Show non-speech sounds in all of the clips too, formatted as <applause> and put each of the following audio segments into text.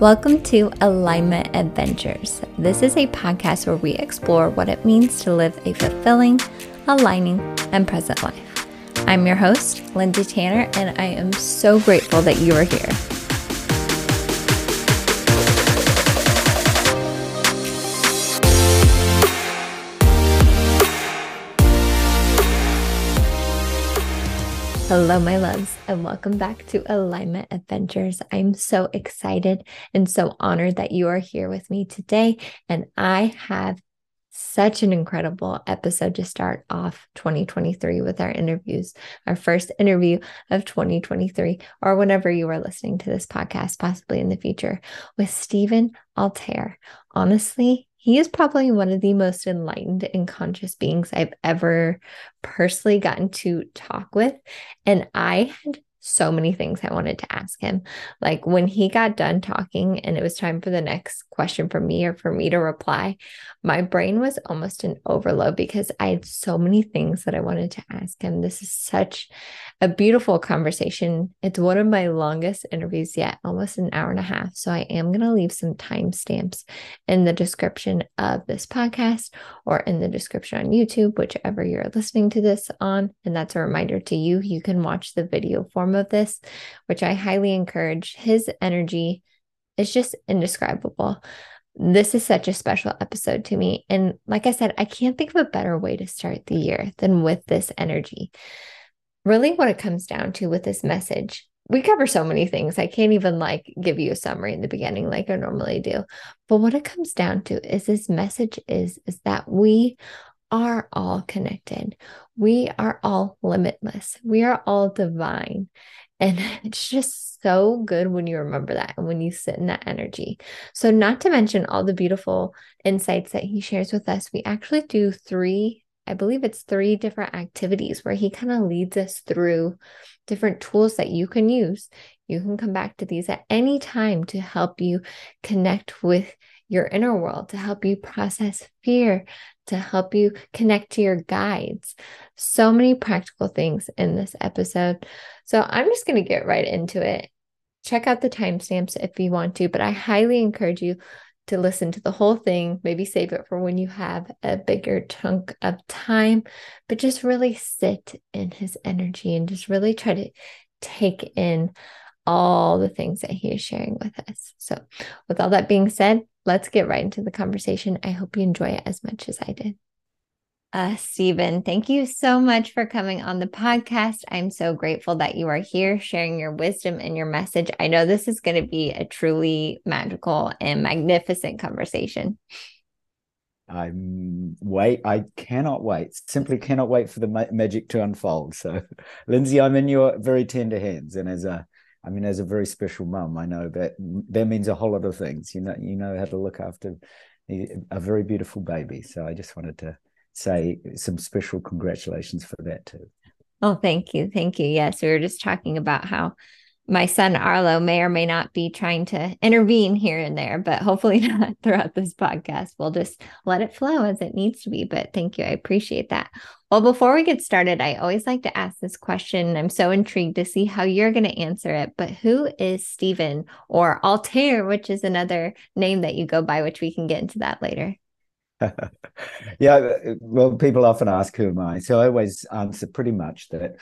Welcome to Alignment Adventures. This is a podcast where we explore what it means to live a fulfilling, aligning, and present life. I'm your host, Lindsay Tanner, and I am so grateful that you are here. Hello, my loves, and welcome back to Alignment Adventures. I'm so excited and so honored that you are here with me today. And I have such an incredible episode to start off 2023 with our interviews, our first interview of 2023, or whenever you are listening to this podcast, possibly in the future, with Stephen Altair. Honestly, he is probably one of the most enlightened and conscious beings I've ever personally gotten to talk with. And I had so many things I wanted to ask him. Like when he got done talking and it was time for the next question for me or for me to reply, my brain was almost an overload because I had so many things that I wanted to ask him. This is such a beautiful conversation. It's one of my longest interviews yet, almost an hour and a half. So I am going to leave some timestamps in the description of this podcast or in the description on YouTube, whichever you're listening to this on. And that's a reminder to you, you can watch the video form of this, which I highly encourage. His energy is just indescribable. This is such a special episode to me. And like I said, I can't think of a better way to start the year than with this energy. Really, what it comes down to with this message, we cover so many things. I can't even like give you a summary in the beginning like I normally do. But what it comes down to is this message is is that we are all connected. We are all limitless. We are all divine. And <laughs> it's just so good when you remember that and when you sit in that energy. So, not to mention all the beautiful insights that he shares with us, we actually do three, I believe it's three different activities where he kind of leads us through different tools that you can use. You can come back to these at any time to help you connect with your inner world, to help you process fear, to help you connect to your guides. So many practical things in this episode. So I'm just going to get right into it. Check out the timestamps if you want to, but I highly encourage you to listen to the whole thing, maybe save it for when you have a bigger chunk of time, but just really sit in his energy and just really try to take in all the things that he is sharing with us. So, with all that being said, let's get right into the conversation. I hope you enjoy it as much as I did. Uh, Stephen, thank you so much for coming on the podcast. I'm so grateful that you are here sharing your wisdom and your message. I know this is going to be a truly magical and magnificent conversation. I'm wait. I cannot wait. Simply cannot wait for the ma- magic to unfold. So, <laughs> Lindsay, I'm in your very tender hands, and as a I mean, as a very special mum, I know that that means a whole lot of things. You know, you know how to look after a very beautiful baby. So I just wanted to say some special congratulations for that too. Oh, thank you, thank you. Yes, we were just talking about how my son Arlo may or may not be trying to intervene here and there, but hopefully <laughs> not throughout this podcast. We'll just let it flow as it needs to be. But thank you. I appreciate that. Well, before we get started, I always like to ask this question. I'm so intrigued to see how you're going to answer it. But who is Stephen or Altair, which is another name that you go by, which we can get into that later? <laughs> yeah, well, people often ask, who am I? So I always answer pretty much that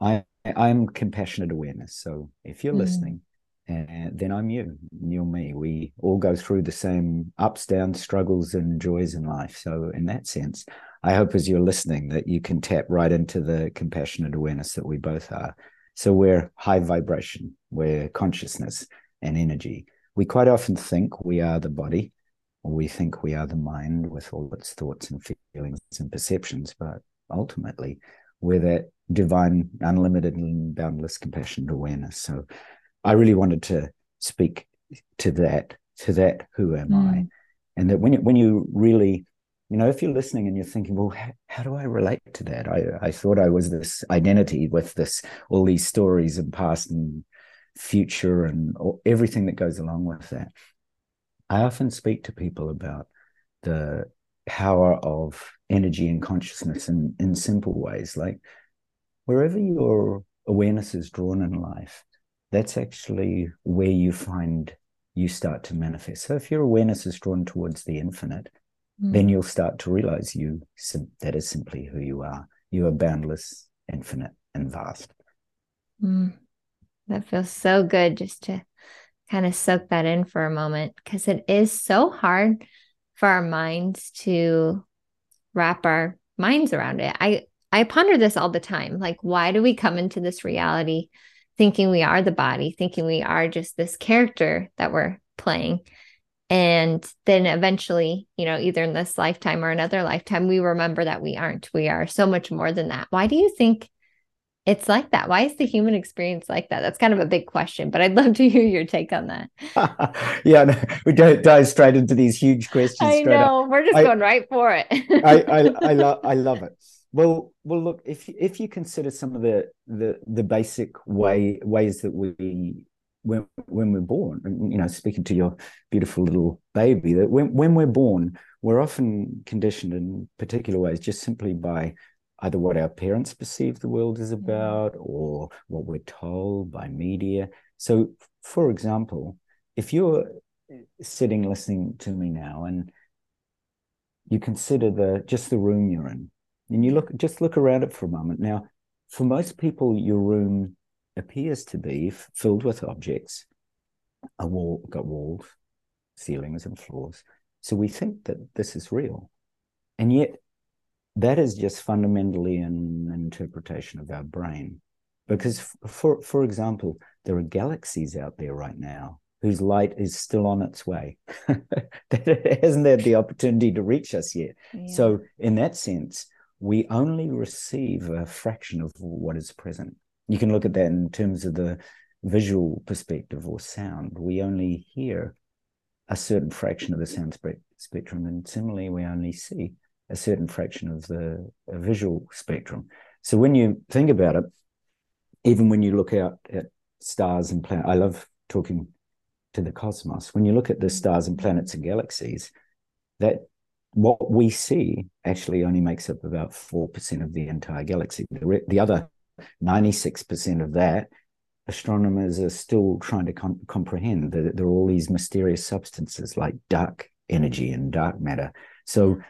I I'm compassionate awareness. So if you're mm. listening, uh, then I'm you, you're me. We all go through the same ups, downs, struggles, and joys in life. So in that sense, I hope as you're listening that you can tap right into the compassionate awareness that we both are. So we're high vibration, we're consciousness and energy. We quite often think we are the body, or we think we are the mind with all its thoughts and feelings and perceptions, but ultimately we're that divine, unlimited, and boundless compassionate awareness. So I really wanted to speak to that, to that, who am mm. I? And that when you, when you really, you know, if you're listening and you're thinking, well, how, how do I relate to that? I, I thought I was this identity with this, all these stories and past and future and all, everything that goes along with that. I often speak to people about the power of energy and consciousness in, in simple ways. Like wherever your awareness is drawn in life, that's actually where you find you start to manifest. So if your awareness is drawn towards the infinite, mm. then you'll start to realize you that is simply who you are. You are boundless, infinite, and vast. Mm. That feels so good just to kind of soak that in for a moment because it is so hard for our minds to wrap our minds around it. I I ponder this all the time. Like why do we come into this reality thinking we are the body, thinking we are just this character that we're playing? And then eventually, you know, either in this lifetime or another lifetime, we remember that we aren't. We are so much more than that. Why do you think it's like that? Why is the human experience like that? That's kind of a big question, but I'd <laughs> love to hear your take on that. <laughs> yeah, no, we don't dive straight into these huge questions. I know up. we're just I, going right for it. <laughs> I I, I love I love it. Well, well, look if if you consider some of the the the basic way ways that we when when we're born, you know, speaking to your beautiful little baby, that when when we're born, we're often conditioned in particular ways just simply by either what our parents perceive the world is mm-hmm. about or what we're told by media. So, for example, if you're sitting listening to me now and you consider the just the room you're in and you look just look around it for a moment now for most people your room appears to be filled with objects a wall got walls ceilings and floors so we think that this is real and yet that is just fundamentally an interpretation of our brain. Because, for, for example, there are galaxies out there right now whose light is still on its way. <laughs> that hasn't had the opportunity to reach us yet. Yeah. So, in that sense, we only receive a fraction of what is present. You can look at that in terms of the visual perspective or sound. We only hear a certain fraction of the sound spe- spectrum, and similarly, we only see a certain fraction of the visual spectrum. So when you think about it, even when you look out at stars and planets, I love talking to the cosmos. When you look at the mm-hmm. stars and planets and galaxies, that what we see actually only makes up about 4% of the entire galaxy. The, the other 96% of that, astronomers are still trying to com- comprehend. That there are all these mysterious substances like dark energy and dark matter. So mm-hmm.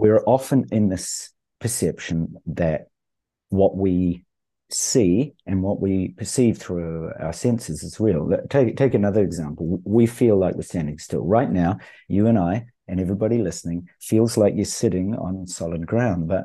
We're often in this perception that what we see and what we perceive through our senses is real. Take take another example. We feel like we're standing still right now. You and I and everybody listening feels like you're sitting on solid ground, but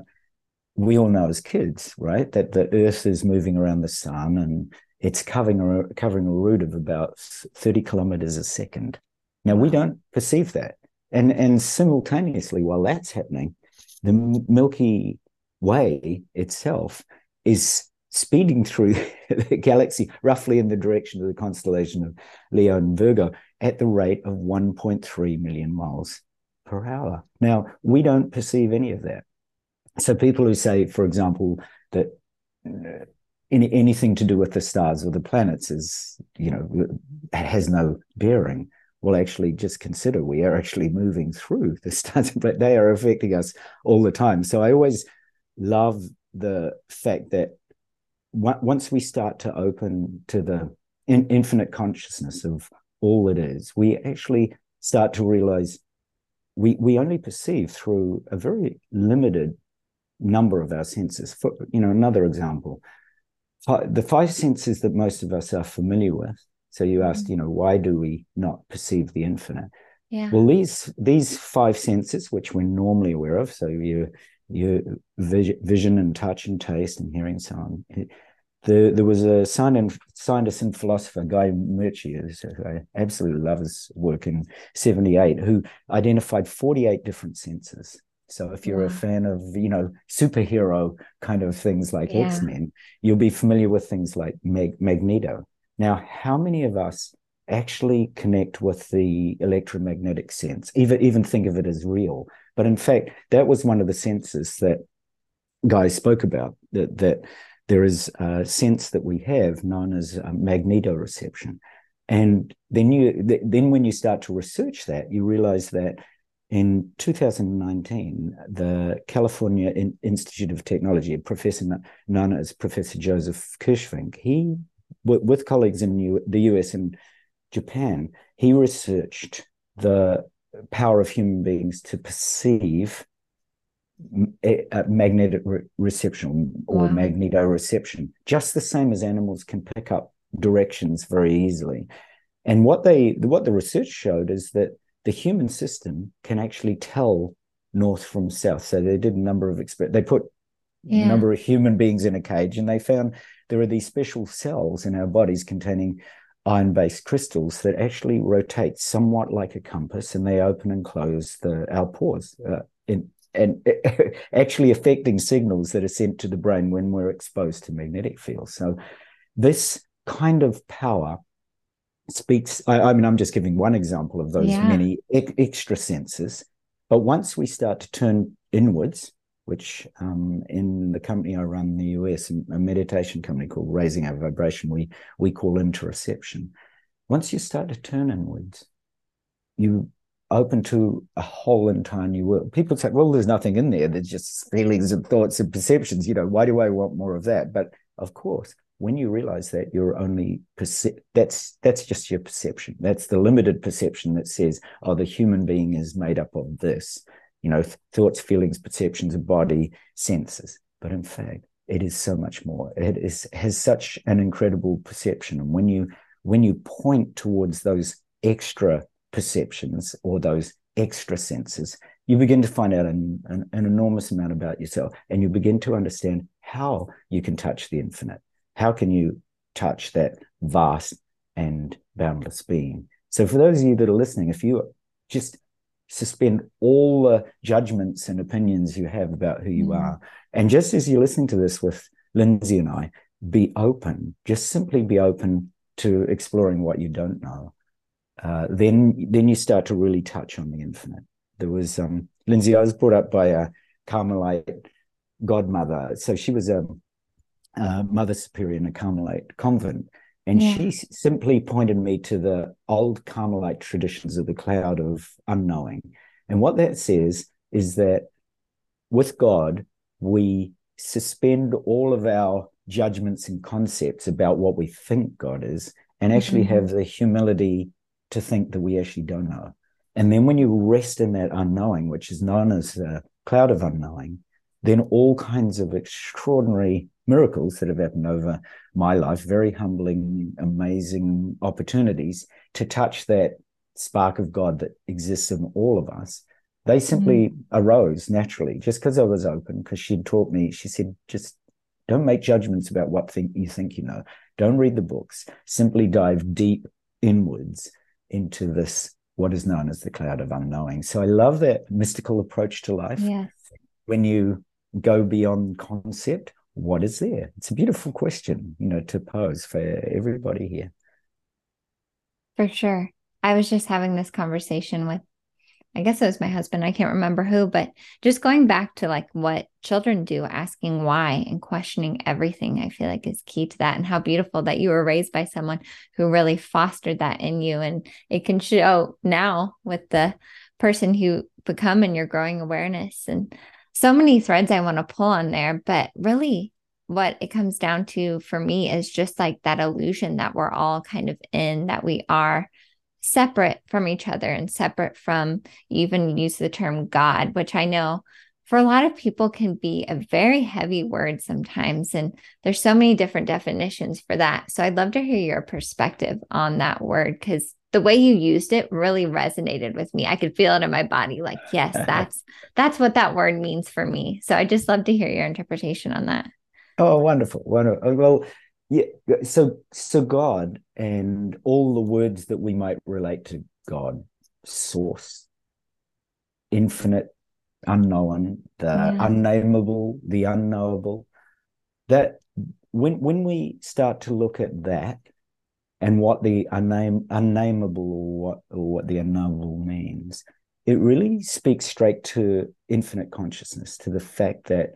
we all know as kids, right, that the Earth is moving around the sun and it's covering a, covering a route of about 30 kilometers a second. Now we don't perceive that. And, and simultaneously, while that's happening, the Milky Way itself is speeding through <laughs> the galaxy roughly in the direction of the constellation of Leo and Virgo at the rate of 1.3 million miles per hour. Now, we don't perceive any of that. So people who say, for example, that uh, any, anything to do with the stars or the planets is, you know, has no bearing will actually just consider we are actually moving through the stars, <laughs> but they are affecting us all the time. So I always love the fact that once we start to open to the in, infinite consciousness of all it is, we actually start to realize we we only perceive through a very limited number of our senses. For you know, another example, the five senses that most of us are familiar with so you asked, mm-hmm. you know, why do we not perceive the infinite? Yeah. Well, these these five senses, which we're normally aware of, so you you vision and touch and taste and hearing, so on. the, there was a scientist and philosopher, Guy Murchie, who I absolutely love his work in 78, who identified 48 different senses. So if you're a fan of, you know, superhero kind of things like yeah. X-Men, you'll be familiar with things like Mag- Magneto. Now, how many of us actually connect with the electromagnetic sense, even, even think of it as real? But in fact, that was one of the senses that Guy spoke about, that, that there is a sense that we have known as magnetoreception. And then you then when you start to research that, you realize that in 2019, the California Institute of Technology, a professor known as Professor Joseph Kirschvink, he with colleagues in the US and Japan, he researched the power of human beings to perceive magnetic re- reception or wow. magnetoreception, just the same as animals can pick up directions very easily. And what they what the research showed is that the human system can actually tell north from south. So they did a number of experiments. They put yeah. a number of human beings in a cage, and they found there are these special cells in our bodies containing iron-based crystals that actually rotate somewhat like a compass, and they open and close the our pores. Uh, in, and <laughs> actually affecting signals that are sent to the brain when we're exposed to magnetic fields. So, this kind of power speaks. I, I mean, I'm just giving one example of those yeah. many e- extra senses. But once we start to turn inwards, which um, in the company I run in the US, a meditation company called Raising Our Vibration, we we call interoception. Once you start to turn inwards, you open to a whole entire new world. People say, well, there's nothing in there. There's just feelings and thoughts and perceptions. You know, why do I want more of that? But of course, when you realize that you're only perce- that's that's just your perception. That's the limited perception that says, oh, the human being is made up of this. You know, thoughts, feelings, perceptions, body, senses. But in fact, it is so much more. It is has such an incredible perception. And when you when you point towards those extra perceptions or those extra senses, you begin to find out an, an, an, enormous amount about yourself and you begin to understand how you can touch the infinite. How can you touch that vast and boundless being? So, for those of you that are listening, if you just suspend all the judgments and opinions you have about who you mm. are, and just as you're listening to this with Lindsay and I, be open, just simply be open to exploring what you don't know uh, then then you start to really touch on the infinite. There was um, Lindsay. I was brought up by a Carmelite godmother, so she was a, a mother superior in a Carmelite convent, and yeah. she simply pointed me to the old Carmelite traditions of the cloud of unknowing. And what that says is that with God, we suspend all of our judgments and concepts about what we think God is and actually mm-hmm. have the humility to think that we actually don't know. And then when you rest in that unknowing, which is known as the cloud of unknowing, then all kinds of extraordinary miracles that have happened over my life, very humbling, amazing opportunities to touch that spark of God that exists in all of us. They simply mm-hmm. arose naturally just because I was open, because she'd taught me, she said, just don't make judgments about what think you think you know. Don't read the books. Simply dive deep inwards into this what is known as the cloud of unknowing. So I love that mystical approach to life. Yes. When you go beyond concept, what is there? It's a beautiful question, you know, to pose for everybody here. For sure. I was just having this conversation with I guess it was my husband. I can't remember who, but just going back to like what children do, asking why and questioning everything, I feel like is key to that. And how beautiful that you were raised by someone who really fostered that in you. And it can show now with the person who become and your growing awareness. And so many threads I want to pull on there, but really what it comes down to for me is just like that illusion that we're all kind of in, that we are separate from each other and separate from even use the term God, which I know for a lot of people can be a very heavy word sometimes. And there's so many different definitions for that. So I'd love to hear your perspective on that word because the way you used it really resonated with me. I could feel it in my body like, yes, <laughs> that's that's what that word means for me. So I just love to hear your interpretation on that. Oh, wonderful. Wonderful. Uh, well, yeah. Uh, so so God and all the words that we might relate to God, source, infinite, unknown, the yeah. unnameable, the unknowable. That when when we start to look at that and what the unname, unnameable or what or what the unknowable means, it really speaks straight to infinite consciousness, to the fact that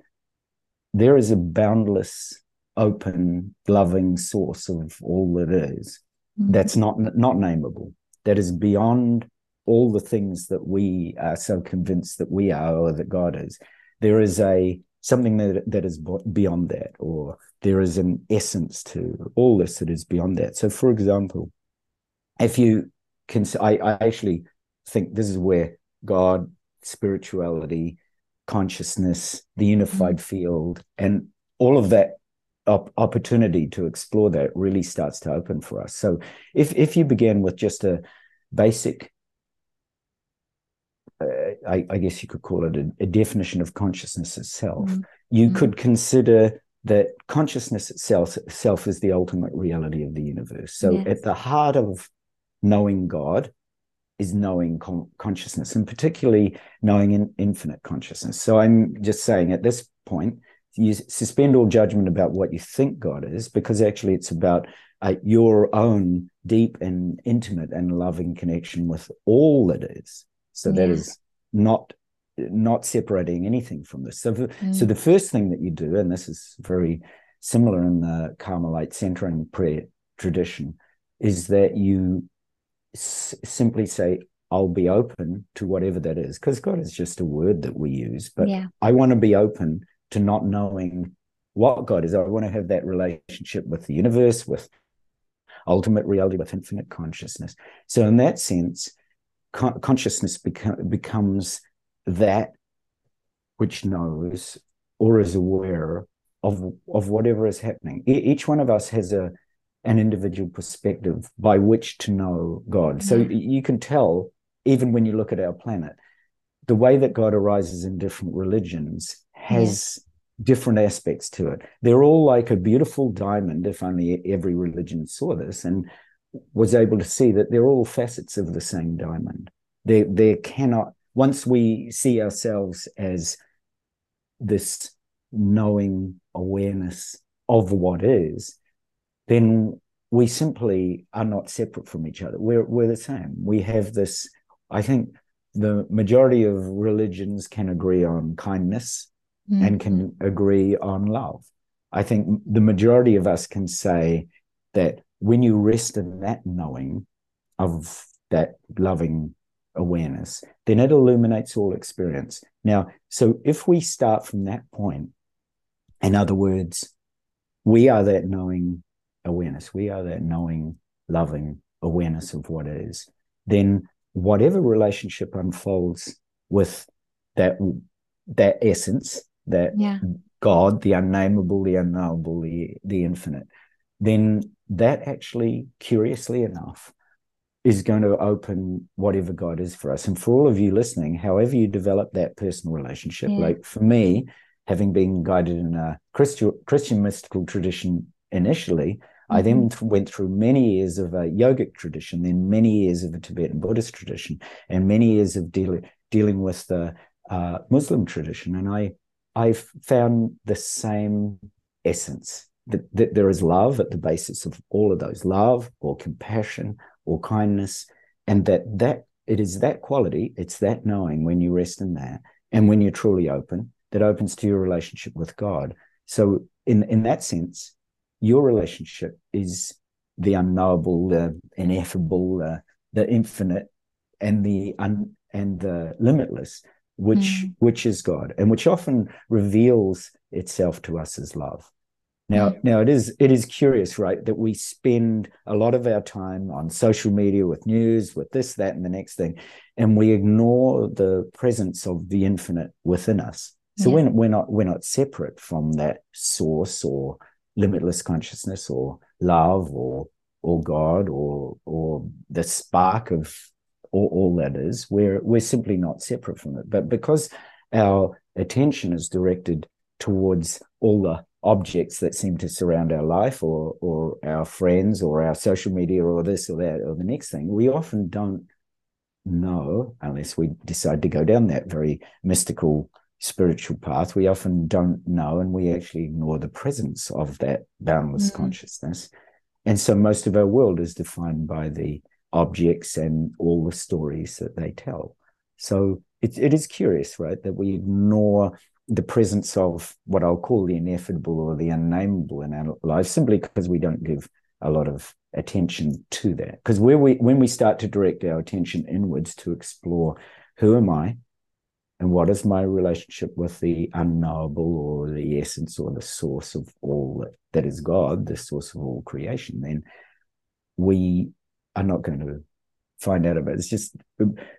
there is a boundless open, loving source of all that is, mm-hmm. that's not not nameable. That is beyond all the things that we are so convinced that we are or that God is. There is a something that that is beyond that, or there is an essence to all this that is beyond that. So, for example, if you can, I, I actually think this is where God, spirituality, consciousness, the unified mm-hmm. field, and all of that op- opportunity to explore that really starts to open for us. So if if you begin with just a basic uh, I, I, guess you could call it a, a definition of consciousness itself. Mm-hmm. You mm-hmm. could consider that consciousness itself, itself is the ultimate reality of the universe. So, yes. at the heart of knowing God is knowing con- consciousness, and particularly knowing in infinite consciousness. So, I'm just saying at this point, you suspend all judgment about what you think God is, because actually it's about uh, your own deep and intimate and loving connection with all that is. So yeah. that is not not separating anything from this. So, mm. so the first thing that you do, and this is very similar in the Carmelite centering prayer tradition, is that you s- simply say, I'll be open to whatever that is, because God is just a word that we use. But yeah. I want to be open to not knowing what God is. I want to have that relationship with the universe, with ultimate reality, with infinite consciousness. So, in that sense, con- consciousness beca- becomes that which knows or is aware of of whatever is happening. E- each one of us has a an individual perspective by which to know God. So mm-hmm. you can tell even when you look at our planet, the way that God arises in different religions has different aspects to it. They're all like a beautiful diamond, if only every religion saw this and was able to see that they're all facets of the same diamond. There, there cannot, once we see ourselves as this knowing awareness of what is, then we simply are not separate from each other. We're, we're the same. We have this, I think the majority of religions can agree on kindness mm-hmm. and can agree on love. I think the majority of us can say that when you rest in that knowing of that loving awareness, then it illuminates all experience. Now, so if we start from that point, in other words, we are that knowing awareness, we are that knowing, loving awareness of what is, then whatever relationship unfolds with that that essence that yeah. God, the unnameable, the unknowable, the, the infinite, then that actually, curiously enough, is going to open whatever God is for us. And for all of you listening, however you develop that personal relationship, yeah. like for me, having been guided in a Christian, Christian mystical tradition initially, mm-hmm. I then mm-hmm. went through many years of a yogic tradition, then many years of a Tibetan Buddhist tradition, and many years of dealing dealing with the uh, Muslim tradition. And I I've found the same essence that, that there is love at the basis of all of those love or compassion or kindness, and that that it is that quality, it's that knowing when you rest in that, and when you're truly open, that opens to your relationship with God. So in in that sense, your relationship is the unknowable, the ineffable, uh, the infinite, and the un, and the limitless which mm. which is God, and which often reveals itself to us as love. Now, mm. now it is it is curious, right, that we spend a lot of our time on social media with news, with this, that, and the next thing, and we ignore the presence of the infinite within us. So yeah. we're, we're not we're not separate from that source or limitless consciousness or love or or God or or the spark of all, all that is. We're we're simply not separate from it. But because our attention is directed towards all the objects that seem to surround our life or or our friends or our social media or this or that or the next thing, we often don't know unless we decide to go down that very mystical spiritual path. We often don't know and we actually ignore the presence of that boundless mm-hmm. consciousness. And so most of our world is defined by the objects and all the stories that they tell. So it, it is curious, right, that we ignore the presence of what I'll call the ineffable or the unnameable in our lives simply because we don't give a lot of attention to that. Because where we when we start to direct our attention inwards to explore who am I and what is my relationship with the unknowable or the essence or the source of all that, that is God, the source of all creation, then we are not going to find out about it. It's just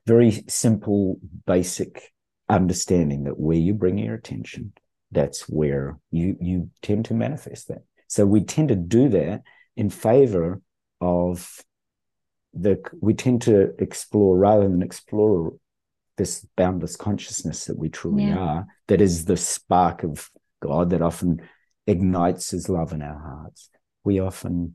very simple, basic understanding that where you bring your attention, that's where you you tend to manifest that. So we tend to do that in favor of the we tend to explore rather than explore this boundless consciousness that we truly yeah. are, that is the spark of God that often ignites his love in our hearts. We often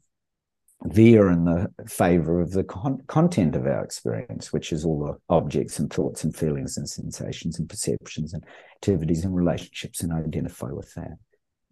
veer in the favor of the con- content of our experience, which is all the objects and thoughts and feelings and sensations and perceptions and activities and relationships, and identify with that.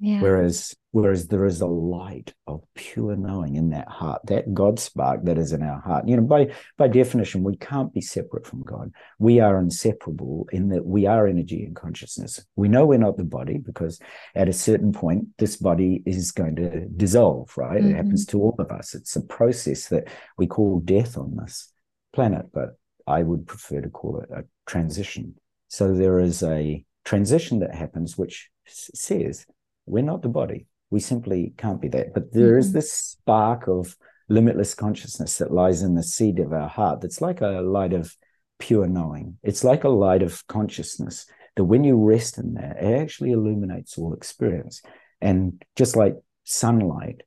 Yeah. Whereas, whereas there is a light of pure knowing in that heart, that God spark that is in our heart. You know, by by definition, we can't be separate from God. We are inseparable in that we are energy and consciousness. We know we're not the body because at a certain point, this body is going to dissolve. Right? Mm-hmm. It happens to all of us. It's a process that we call death on this planet, but I would prefer to call it a transition. So there is a transition that happens, which says we're not the body. We simply can't be that. But there mm-hmm. is this spark of limitless consciousness that lies in the seed of our heart that's like a light of pure knowing. It's like a light of consciousness that when you rest in that, it actually illuminates all experience. And just like sunlight,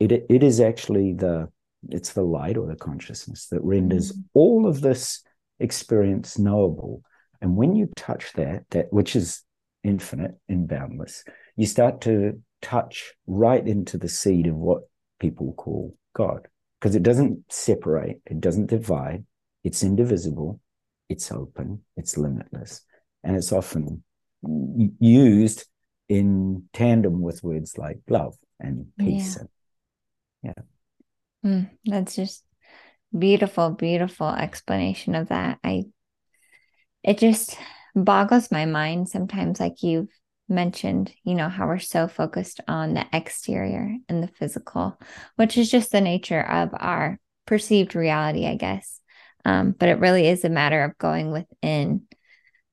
it it is actually the it's the light or the consciousness that renders mm-hmm. all of this experience knowable. And when you touch that, that which is infinite and boundless, you start to touch right into the seed of what people call God. Because it doesn't separate, it doesn't divide, it's indivisible, it's open, it's limitless. And it's often used in tandem with words like love and peace. Yeah. And, yeah. Mm, that's just beautiful, beautiful explanation of that. I, it just boggles my mind sometimes, like you've mentioned, you know, how we're so focused on the exterior and the physical, which is just the nature of our perceived reality, I guess. Um, but it really is a matter of going within.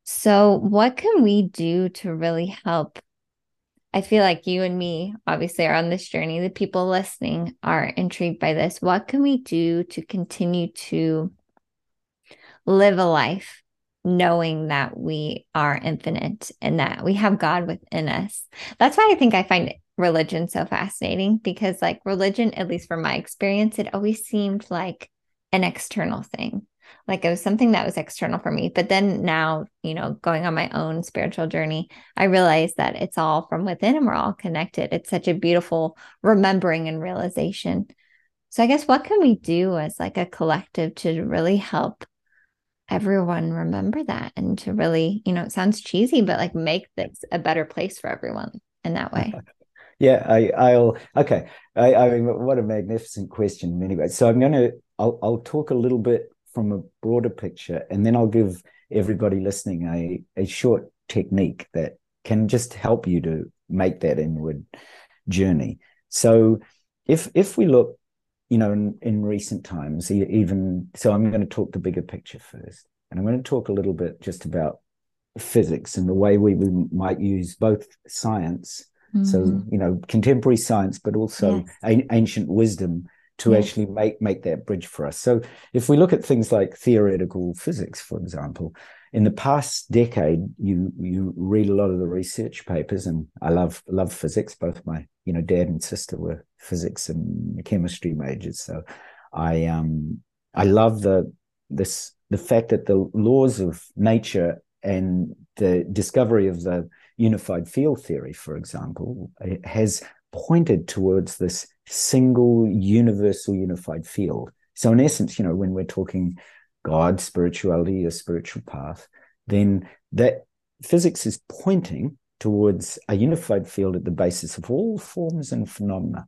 So, what can we do to really help? I feel like you and me obviously are on this journey. The people listening are intrigued by this. What can we do to continue to live a life knowing that we are infinite and that we have God within us. That's why I think I find religion so fascinating because, like, religion, at least from my experience, it always seemed like an external thing. Like it was something that was external for me. But then now, you know, going on my own spiritual journey, I realized that it's all from within and we're all connected. It's such a beautiful remembering and realization. So I guess what can we do as like a collective to really help everyone remember that and to really, you know, it sounds cheesy, but like make this a better place for everyone in that way. <laughs> yeah, I, I'll okay. I, I mean, what a magnificent question. Anyway, so I'm going to I'll I'll talk a little bit from a broader picture, and then I'll give everybody listening a a short technique that can just help you to make that inward journey. So, if if we look you know, in, in recent times, even so, I'm going to talk the bigger picture first, and I'm going to talk a little bit just about physics and the way we, we might use both science, mm-hmm. so you know, contemporary science, but also yes. a- ancient wisdom to yes. actually make make that bridge for us. So, if we look at things like theoretical physics, for example, in the past decade, you you read a lot of the research papers, and I love love physics. Both my you know dad and sister were physics and chemistry majors, so I um I love the this the fact that the laws of nature and the discovery of the unified field theory, for example, has pointed towards this single universal unified field. So in essence, you know, when we're talking God, spirituality, a spiritual path, then that physics is pointing towards a unified field at the basis of all forms and phenomena,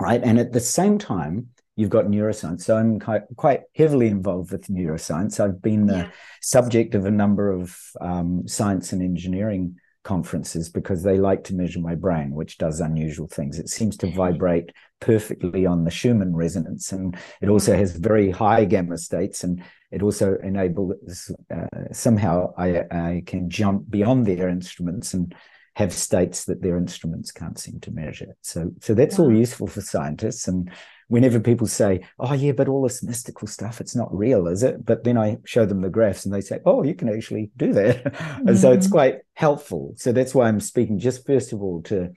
right? And at the same time, you've got neuroscience. So I'm quite, quite heavily involved with neuroscience. I've been the yeah. subject of a number of um, science and engineering conferences because they like to measure my brain, which does unusual things. It seems to vibrate perfectly on the Schumann resonance, and it also mm. has very high gamma states, and it also enables uh, somehow I, I can jump beyond their instruments and have states that their instruments can't seem to measure. So, so that's all useful for scientists, and whenever people say, "Oh yeah, but all this mystical stuff, it's not real, is it?" But then I show them the graphs, and they say, "Oh, you can actually do that," mm-hmm. <laughs> and so it's mm-hmm. quite helpful. So that's why I'm speaking just first of all to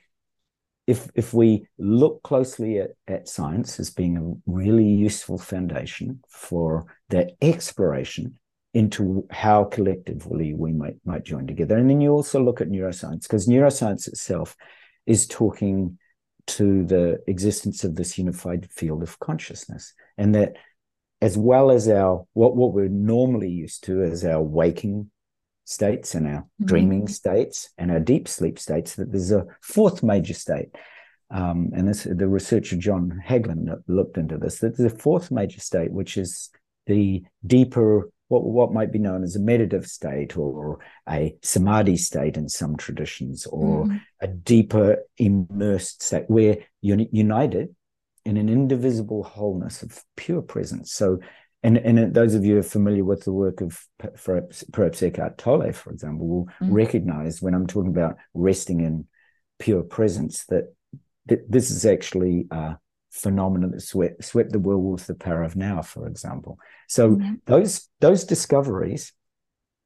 if if we look closely at, at science as being a really useful foundation for that exploration into how collectively we might might join together. And then you also look at neuroscience, because neuroscience itself is talking to the existence of this unified field of consciousness. And that as well as our what, what we're normally used to as our waking states and our mm-hmm. dreaming states and our deep sleep states, that there's a fourth major state. Um, and this, the researcher John Hagelin looked into this, that there's a fourth major state, which is the deeper, what, what might be known as a meditative state or a samadhi state in some traditions, or mm. a deeper immersed state where you're united in an indivisible wholeness of pure presence. So and and those of you who are familiar with the work of perhaps, Eckhart Tolle, for example, will mm. recognize when I'm talking about resting in pure presence that th- this is actually a phenomenon that swept, swept the world with the power of now, for example. So mm. those those discoveries,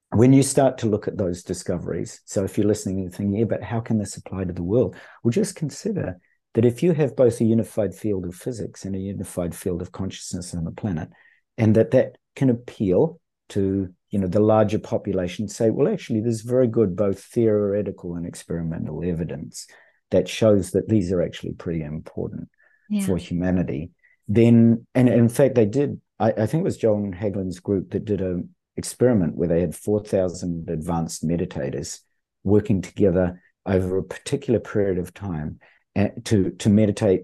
when you start to look at those discoveries, so if you're listening and thinking, yeah, but how can this apply to the world? Well, just consider that if you have both a unified field of physics and a unified field of consciousness on the planet, and that that can appeal to you know the larger population say well actually there's very good both theoretical and experimental evidence that shows that these are actually pretty important yeah. for humanity then and in fact they did I, I, think it was john hagelin's group that did an experiment where they had 4000 advanced meditators working together over a particular period of time eh, to to meditate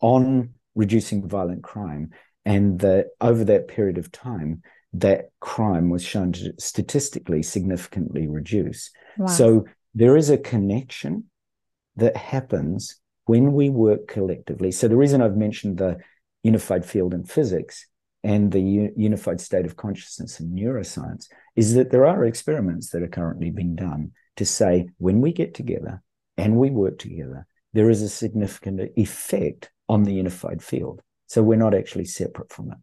on reducing violent crime and that over that period of time that crime was shown to statistically significantly reduce wow. so there is a connection that happens when we work collectively so the reason i've mentioned the unified field in physics and the unified state of consciousness in neuroscience is that there are experiments that are currently being done to say when we get together and we work together there is a significant effect on the unified field so we're not actually separate from it.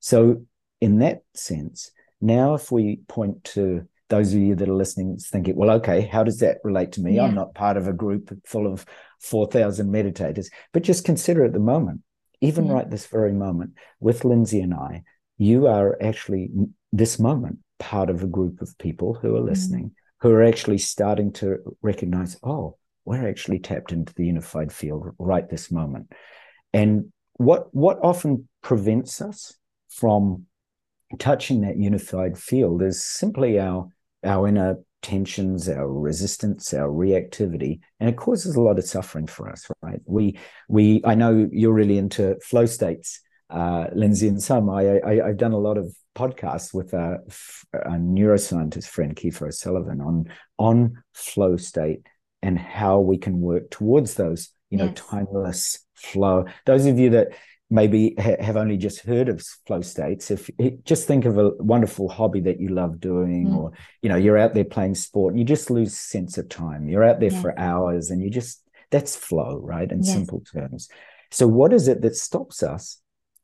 So, in that sense, now if we point to those of you that are listening thinking, well, okay, how does that relate to me? Yeah. I'm not part of a group full of 4,000 meditators. But just consider at the moment, even yeah. right this very moment, with Lindsay and I, you are actually this moment part of a group of people who are mm. listening, mm. who are actually starting to recognize, oh, we're actually tapped into the unified field right this moment. And what what often prevents us from touching that unified field is simply our our inner tensions, our resistance, our reactivity, and it causes a lot of suffering for us. Right? We we I know you're really into flow states, uh, Lindsay, and some. I, I have done a lot of podcasts with a, a neuroscientist friend, Kiefer O'Sullivan, on on flow state and how we can work towards those, you know, yes. timeless flow. Those of you that maybe ha- have only just heard of flow states, if just think of a wonderful hobby that you love doing, mm. or you know, you're out there playing sport and you just lose sense of time. You're out there yeah. for hours and you just that's flow, right? In yes. simple terms. So, what is it that stops us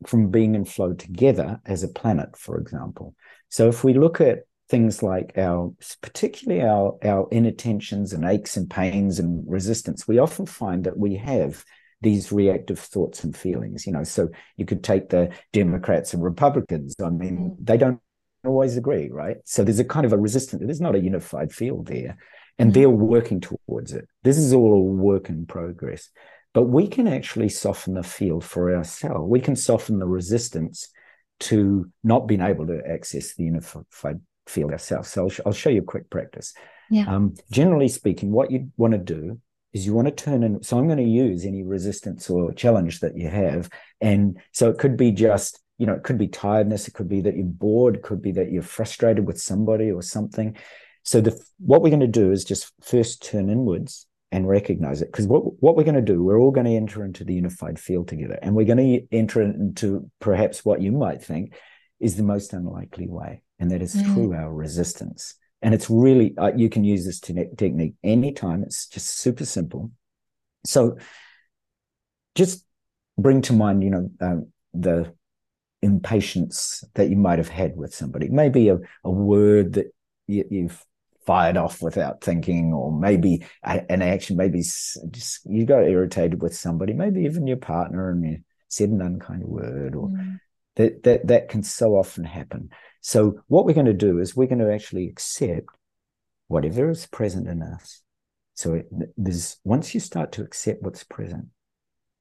from being in flow together as a planet, for example? So, if we look at things like our particularly our our inattentions and aches and pains and resistance we often find that we have these reactive thoughts and feelings you know? So you could take the democrats and republicans i mean mm. they don't always agree right? So there's a kind of a resistance there's not a unified field there and mm. they're working towards it. This is all a work in progress. But we can actually soften the field for ourselves. We can soften the resistance to not being able to access the unified field ourselves. So i'll, I'll show you a quick practice. Yeah. Um, generally speaking what you want to do is you want to turn in. So I'm going to use any resistance or challenge that you have. And so it could be just, you know, it could be tiredness. It could be that you're bored. It could be that you're frustrated with somebody or something. So the what we're going to do is just first turn inwards and recognize it. Because what, what we're going to do, we're all going to enter into the unified field together. And we're going to enter into perhaps what you might think is the most unlikely way. And that is mm. through our resistance. And it's really, uh, you can use this te- technique anytime. It's just super simple. So just bring to mind, you know, um, the impatience that you might have had with somebody. Maybe a, a word that you, you've fired off without thinking, or maybe an action, maybe just you got irritated with somebody, maybe even your partner, and you said an unkind word, or mm. that that that can so often happen. So what we're going to do is we're going to actually accept whatever is present in us. So it, there's once you start to accept what's present,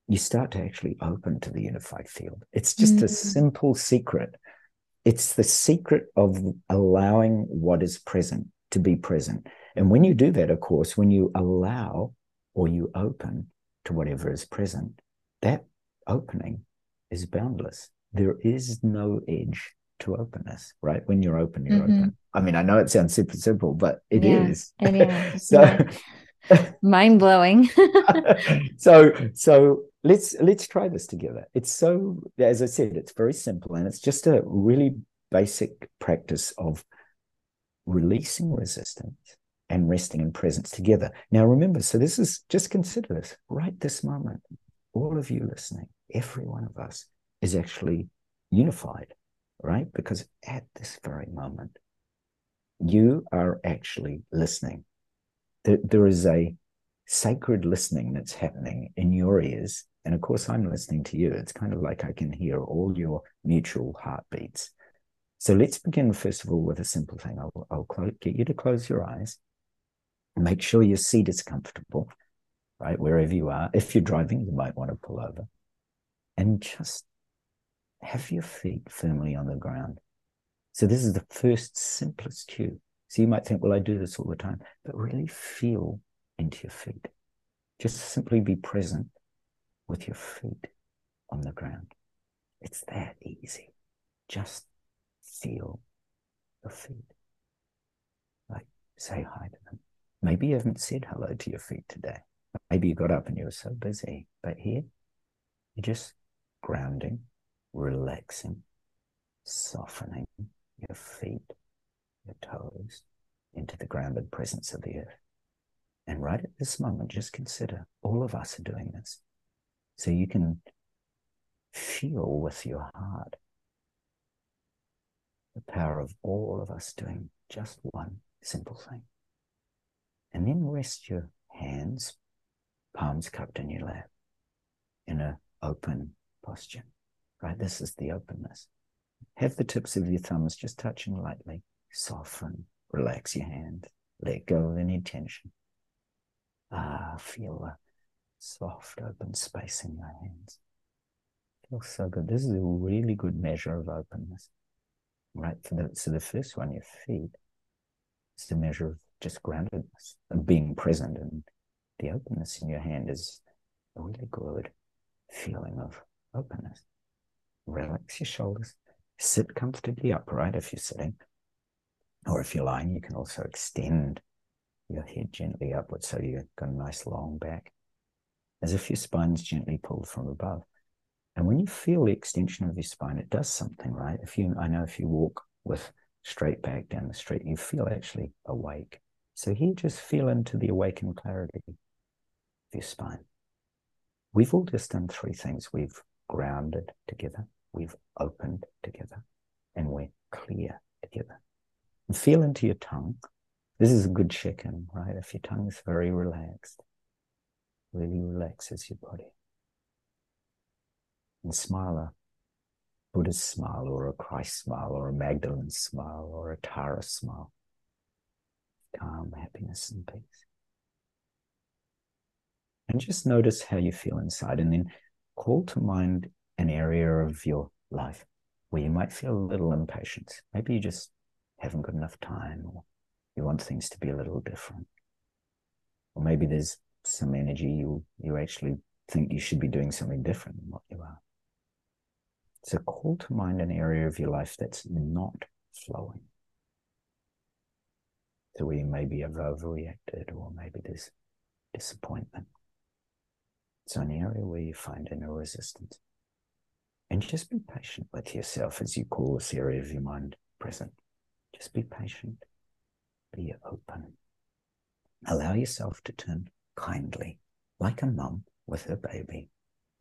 you start to actually open to the unified field. It's just mm. a simple secret. It's the secret of allowing what is present to be present. And when you do that, of course, when you allow or you open to whatever is present, that opening is boundless. There is no edge to openness, right? When you're open, you're mm-hmm. open. I mean, I know it sounds super simple, but it yeah, is. <laughs> so mind blowing. <laughs> so so let's let's try this together. It's so as I said, it's very simple and it's just a really basic practice of releasing resistance and resting in presence together. Now remember, so this is just consider this right this moment. All of you listening, every one of us is actually unified, right? Because at this very moment, you are actually listening. There, there is a sacred listening that's happening in your ears. And of course, I'm listening to you. It's kind of like I can hear all your mutual heartbeats. So let's begin, first of all, with a simple thing. I'll, I'll get you to close your eyes. Make sure your seat is comfortable, right? Wherever you are. If you're driving, you might want to pull over. And just have your feet firmly on the ground. So this is the first simplest cue. So you might think, well, I do this all the time, but really feel into your feet. Just simply be present with your feet on the ground. It's that easy. Just feel your feet. Like say hi to them. Maybe you haven't said hello to your feet today. Maybe you got up and you were so busy. But here, you're just grounding, relaxing, softening your feet, your toes into the grounded presence of the earth. And right at this moment, just consider all of us are doing this. So you can feel with your heart the power of all of us doing just one simple thing. And then rest your hands, palms cupped in your lap, in an open posture. Right? This is the openness. Have the tips of your thumbs just touching lightly. Soften, relax your hand, let go of any tension. Ah, feel a soft, open space in your hands. Feels so good. This is a really good measure of openness right? So the, so the first one, your feet, is the measure of just groundedness and being present. And the openness in your hand is a really good feeling of openness. Relax your shoulders. Sit comfortably upright if you're sitting. Or if you're lying, you can also extend your head gently upwards so you've got a nice long back, as if your spine's gently pulled from above. And when you feel the extension of your spine, it does something, right? If you, I know if you walk with straight back down the street, you feel actually awake. So here, just feel into the awakened clarity of your spine. We've all just done three things. We've grounded together, we've opened together, and we're clear together. And feel into your tongue. This is a good check-in, right? If your tongue is very relaxed, really relaxes your body and smile a Buddha's smile or a Christ smile or a Magdalene smile or a Tara smile. Calm, happiness, and peace. And just notice how you feel inside and then call to mind an area of your life where you might feel a little impatience. Maybe you just haven't got enough time or you want things to be a little different. Or maybe there's some energy you you actually think you should be doing something different than what you are. So call to mind an area of your life that's not flowing. So where you maybe have overreacted or maybe there's disappointment. So an area where you find inner resistance. And just be patient with yourself as you call this area of your mind present. Just be patient. Be open. Allow yourself to turn kindly, like a mum with her baby,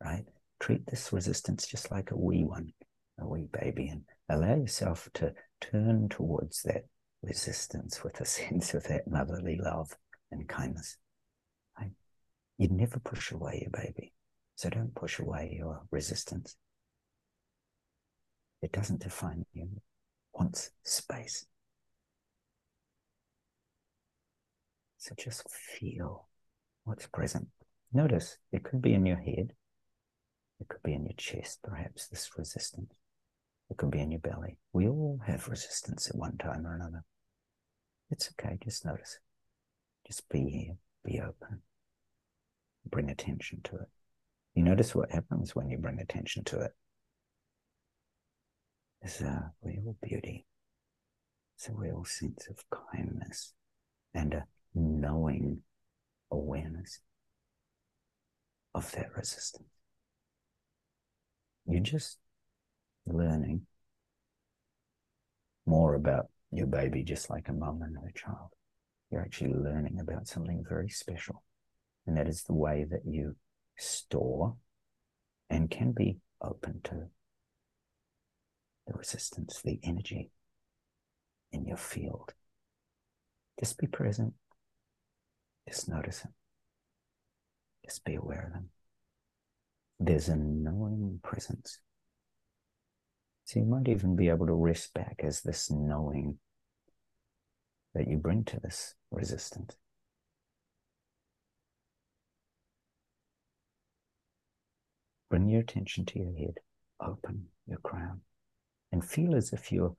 right? treat this resistance just like a wee one, a wee baby, and allow yourself to turn towards that resistance with a <laughs> sense of that motherly love and kindness. Right? You'd never push away your baby. So don't push away your resistance. It doesn't define you. It wants space. So just feel what's present. Notice it could be in your head. It could be in your chest, perhaps, this resistance. It could be in your belly. We all have resistance at one time or another. It's okay, just notice Just be here, be open, bring attention to it. You notice what happens when you bring attention to it. There's a real beauty, it's a real sense of kindness and a knowing awareness of that resistance. You're just learning more about your baby, just like a mum and her child. You're actually learning about something very special. And that is the way that you store and can be open to the resistance, the energy in your field. Just be present. Just notice it. Just be aware of them. There's a knowing presence so you might even be able to rest back as this knowing that you bring to this resistance. Bring your attention to your head, open your crown, and feel as if you're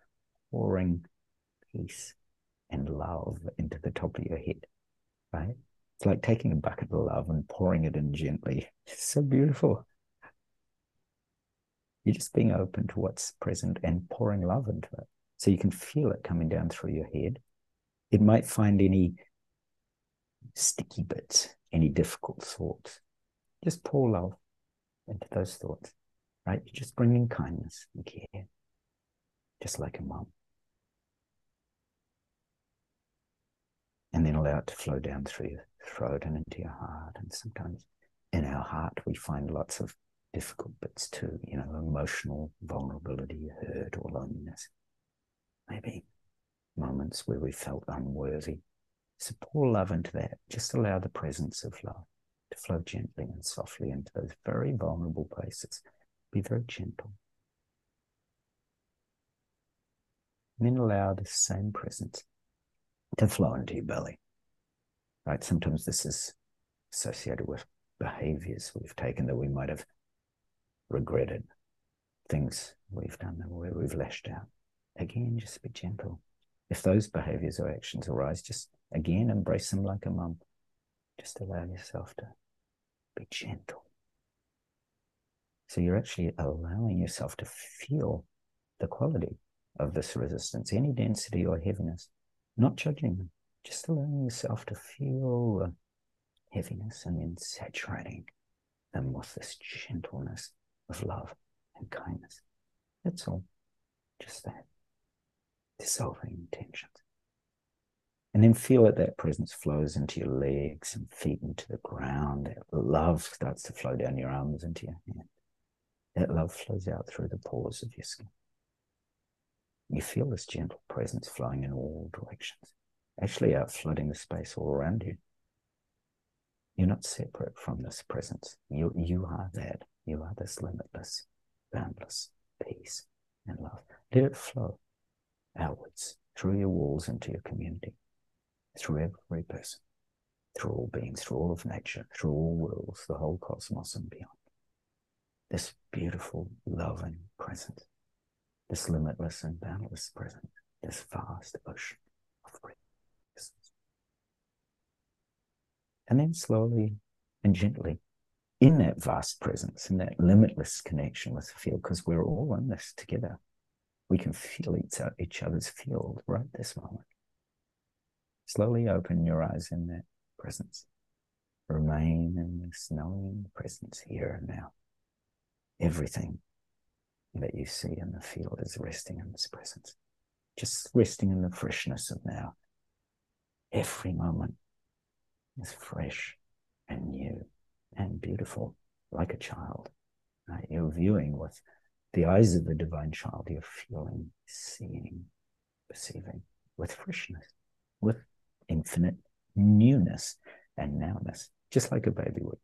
pouring peace and love into the top of your head, right? It's like taking a bucket of love and pouring it in gently. <laughs> It's so beautiful. You're just being open to what's present and pouring love into it. So you can feel it coming down through your head. It might find any sticky bits, any difficult thoughts. Just pour love into those thoughts, right? You're just bringing kindness and care, just like a mom. And then allow it to flow down through your throat and into your heart. And sometimes in our heart, we find lots of difficult bits too, you know, emotional vulnerability, hurt, or loneliness. Maybe moments where we felt unworthy. So pour love into that. Just allow the presence of love to flow gently and softly into those very vulnerable places. Be very gentle. And then allow the same presence to flow into your belly. Right? Sometimes this is associated with behaviors we've taken that we might have regretted things we've done where we've lashed out. Again, just be gentle. If those behaviors or actions arise, just again embrace them like a mum. Just allow yourself to be gentle. So you're actually allowing yourself to feel the quality of this resistance, any density or heaviness, not judging them, just allowing yourself to feel the heaviness and then saturating them with this gentleness of love and kindness. That's all. Just that. Dissolving tensions. And then feel that that presence flows into your legs and feet into the ground. That love starts to flow down your arms into your hand. That love flows out through the pores of your skin. You feel this gentle presence flowing in all directions, actually out flooding the space all around you. You're not separate from this presence. You, you are that. You are this limitless, boundless peace and love. Let it flow outwards through your walls into your community, through every person, through all beings, through all of nature, through all worlds, the whole cosmos and beyond. This beautiful, loving presence, this limitless and boundless presence, this vast ocean of presence. And then slowly and gently in that vast presence, in that limitless connection with the field, because we're all in this together. We can feel each, each other's field right this moment. Slowly open your eyes in that presence. Remain in this knowing presence here and now. Everything that you see in the field is resting in this presence, just resting in the freshness of now. Every moment is fresh and new and beautiful like a child, Right? You're viewing with the eyes of the divine child. You're feeling, seeing, perceiving with freshness, with infinite newness and nowness, just like a baby would,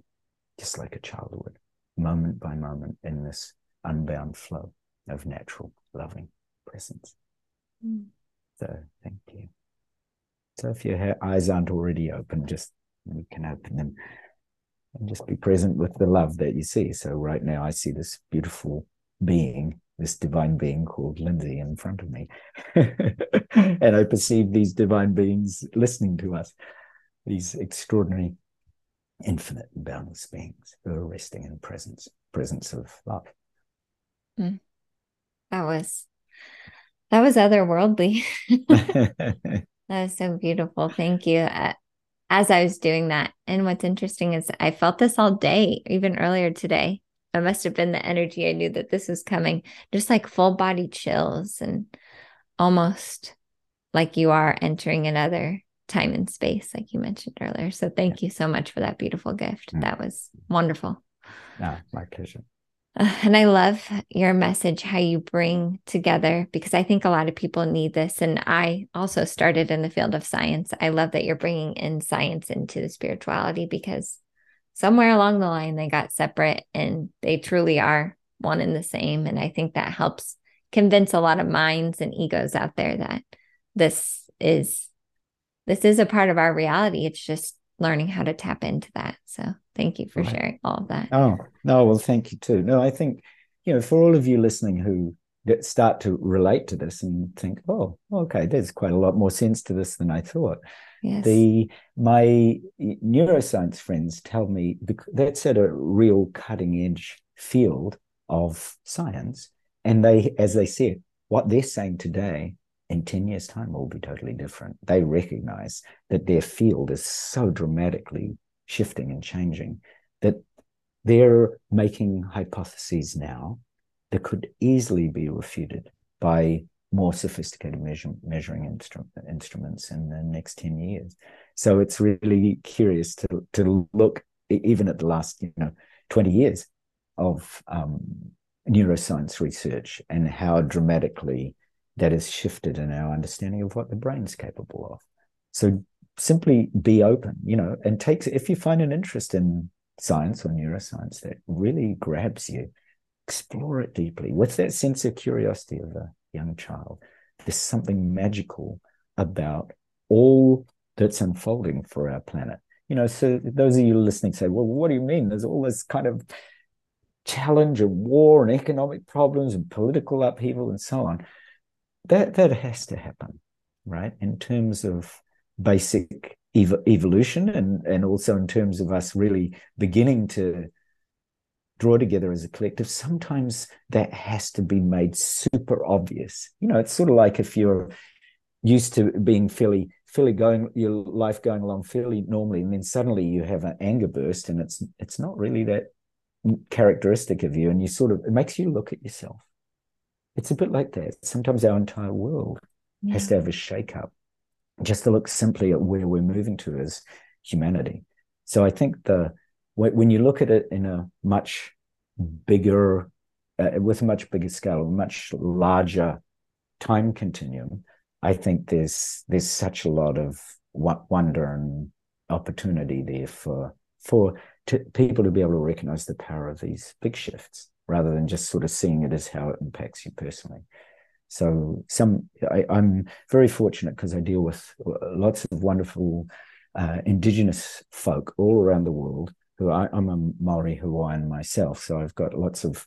just like a child would, moment by moment in this unbound flow of natural, loving presence. Mm. So, thank you. So, if your eyes aren't already open, just we can open them and just be present with the love that you see. So, right now, I see this beautiful being, this divine being called Lindsay in front of me. <laughs> and I perceive these divine beings listening to us, these extraordinary, infinite, boundless beings who are resting in presence, presence of love. Mm. That was that was otherworldly. <laughs> <laughs> that was so beautiful. Thank you. As I was doing that, and what's interesting is I felt this all day, even earlier today. It must have been the energy. I knew that this was coming, just like full body chills and almost like you are entering another time and space, like you mentioned earlier. So thank you so much for that beautiful gift. Mm. That was wonderful. No, my pleasure. <sighs> and I love your message, how you bring together, because I think a lot of people need this. And I also started in the field of science. I love that you're bringing in science into the spirituality because somewhere along the line they got separate and they truly are one and the same. And I think that helps convince a lot of minds and egos out there that this is this is a part of our reality. It's just learning how to tap into that. So thank you for right. sharing all of that. Oh, no, well, thank you too. No, I think, you know, for all of you listening who start to relate to this and think, oh, okay, there's quite a lot more sense to this than I thought. Yes. The my neuroscience friends tell me that's at a real cutting edge field of science. And they, as they said, what they're saying today in 10 years' time will be totally different. They recognize that their field is so dramatically shifting and changing that they're making hypotheses now that could easily be refuted by more sophisticated measure, measuring instru- instruments in the next 10 years. So it's really curious to, to look even at the last, you know, 20 years of um, neuroscience research and how dramatically that has shifted in our understanding of what the brain's capable of. So simply be open, you know, and takes if you find an interest in science or neuroscience that really grabs you, explore it deeply with that sense of curiosity of a young child. There's something magical about all that's unfolding for our planet. You know, so those of you listening say, well, what do you mean? There's all this kind of challenge and war and economic problems and political upheaval and so on that that has to happen, right? In terms of basic ev- evolution and and also in terms of us really beginning to draw together as a collective sometimes that has to be made super obvious you know it's sort of like if you're used to being fairly fairly going your life going along fairly normally and then suddenly you have an anger burst and it's it's not really that characteristic of you and you sort of it makes you look at yourself it's a bit like that. Sometimes our entire world yeah. has to have a shake-up just to look simply at where we're moving to as humanity. So I think the when you look at it in a much bigger, uh, with a much bigger scale, a much larger time continuum, I think there's there's such a lot of wonder and opportunity there for for to, people to be able to recognize the power of these big shifts rather than just sort of seeing it as how it impacts you personally. So some I, am very fortunate because I deal with lots of wonderful uh, indigenous folk all around the world. Who I, am a Maori Hawaiian myself, so I've got lots of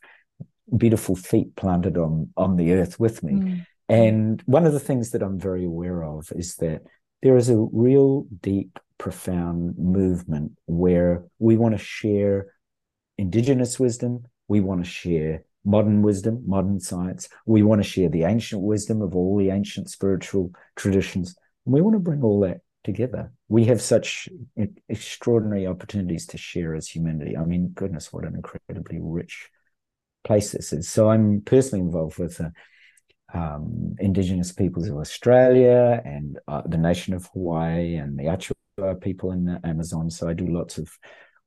beautiful feet planted on on the earth with me. Mm. And one of the things that I'm very aware of is that there is a real deep, profound movement where we want to share indigenous wisdom, we want to share modern wisdom, modern science. We want to share the ancient wisdom of all the ancient spiritual traditions. And we want to bring all that together. We have such extraordinary opportunities to share as humanity. I mean, goodness, what an incredibly rich place this is. So I'm personally involved with the um, Indigenous peoples of Australia and uh, the nation of Hawaii and the Achuar people in the Amazon. So I do lots of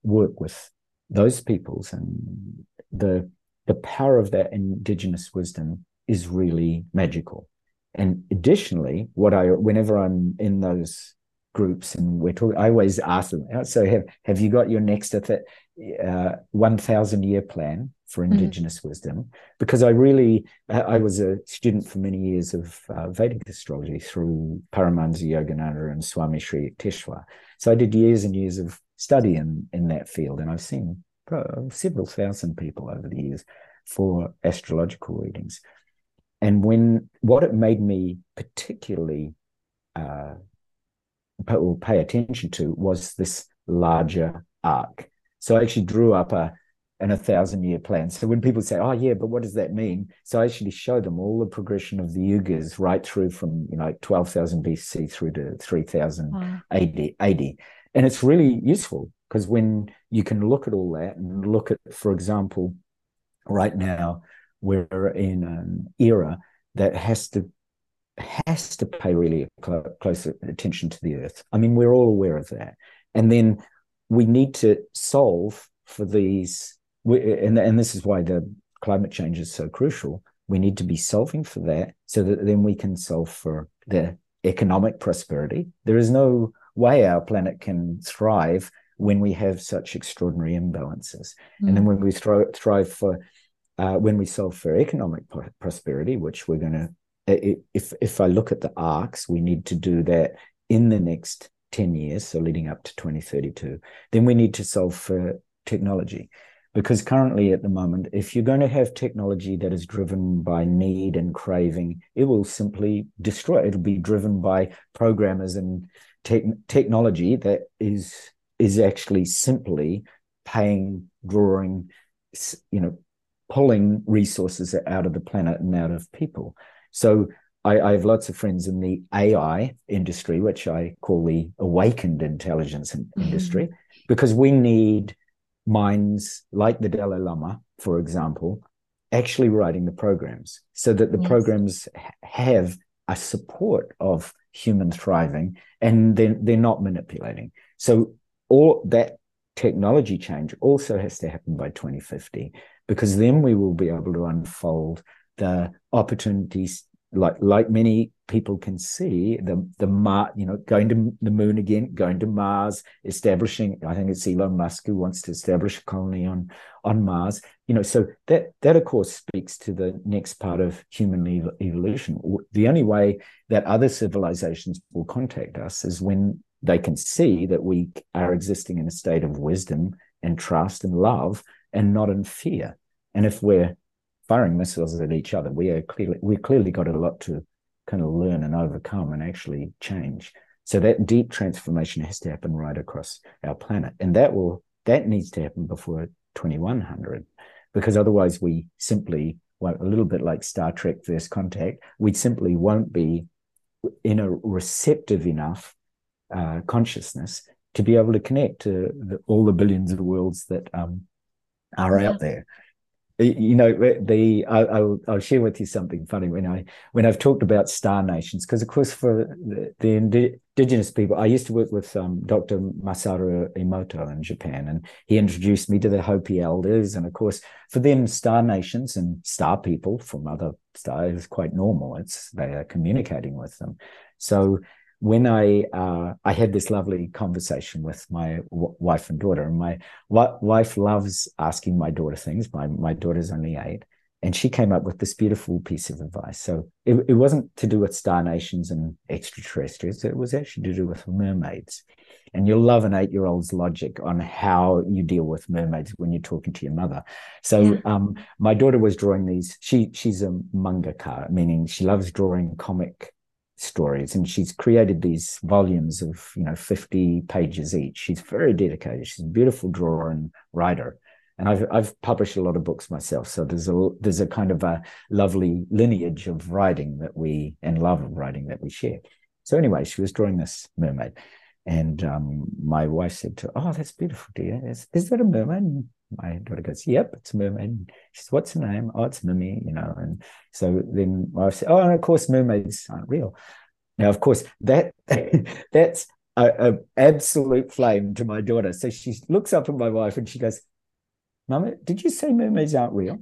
work with those peoples and the the power of that indigenous wisdom is really magical. And additionally, what I whenever I'm in those groups and we're talking, I always ask them, so have have you got your next uh, one thousand year plan for mm-hmm. indigenous mm-hmm. wisdom? Because I really, I was a student for many years of uh, Vedic astrology through Paramahansa Yogananda and Swami Sri Yukteswar. So I did years and years of study in in that field, and I've seen several thousand people over the years for astrological readings. And when what it made me particularly uh, pay, pay attention to was this larger arc. So I actually drew up a and a thousand year plan. So when people say, "Oh yeah, but what does that mean?" So I actually show them all the progression of the yugas right through from you know twelve thousand BC through to three thousand wow. AD, AD, and it's really useful because when you can look at all that and look at, for example, right now we're in an era that has to has to pay really cl- close attention to the earth. I mean, we're all aware of that, and then we need to solve for these. And and this is why the climate change is so crucial. We need to be solving for that so that then we can solve for the economic prosperity. There is no way our planet can thrive when we have such extraordinary imbalances. Mm. And then mm. when we thrive, thrive for uh, when we solve for economic prosperity, which we're going to, if if I look at the arcs, we need to do that in the next ten years, so leading up to twenty thirty two. Then we need to solve for technology, because currently at the moment, if you're going to have technology that is driven by need and craving, it will simply destroy. It'll be driven by programmers and te- technology that is is actually simply paying, drawing, you know, pulling resources out of the planet and out of people. So I, I, have lots of friends in the AI industry, which I call the awakened intelligence mm-hmm. industry, because we need minds like the Dalai Lama, for example, actually writing the programs so that the yes. programs have a support of human thriving and then they're not manipulating. So all that technology change also has to happen by 2050 because then we will be able to unfold the opportunities like like many people can see the the Mar, you know going to the moon again going to mars establishing i think it's elon musk who wants to establish a colony on on mars you know so that that of course speaks to the next part of human ev- evolution the only way that other civilizations will contact us is when they can see that we are existing in a state of wisdom and trust and love and not in fear. And if we're firing missiles at each other, we are clearly we clearly got a lot to kind of learn and overcome and actually change. So that deep transformation has to happen right across our planet, and that will that needs to happen before 2100, because otherwise we simply well, a little bit like Star Trek First Contact, we simply won't be in a receptive enough uh, consciousness to be able to connect to the, all the billions of worlds that um, are yeah. out there. You know, the I, will I'll share with you something funny when I when I've talked about star nations because of course for the, the, indigenous people I used to work with um, Dr. Masaru Emoto in Japan and he introduced me to the Hopi elders and of course for them star nations and star people from other stars is quite normal it's they are communicating with them so when I uh, I had this lovely conversation with my w- wife and daughter, and my w- wife loves asking my daughter things. My my daughter's only eight, and she came up with this beautiful piece of advice. So it, it wasn't to do with star nations and extraterrestrials; it was actually to do with mermaids. And you'll love an eight-year-old's logic on how you deal with mermaids when you're talking to your mother. So yeah. um, my daughter was drawing these. She she's a mangaka, meaning she loves drawing comic stories and she's created these volumes of you know 50 pages each. She's very dedicated. She's a beautiful drawer and writer. And I've I've published a lot of books myself so there's a there's a kind of a lovely lineage of writing that we and love of writing that we share. So anyway she was drawing this mermaid and um, my wife said to her, oh that's beautiful dear. Is, is that a mermaid my daughter goes, "Yep, it's a mermaid." She says, "What's her name?" Oh, it's Mimi, you know. And so then I said, "Oh, and of course, mermaids aren't real." Now, of course, that <laughs> that's a, absolute flame to my daughter. So she looks up at my wife and she goes, "Mama, did you say mermaids aren't real?"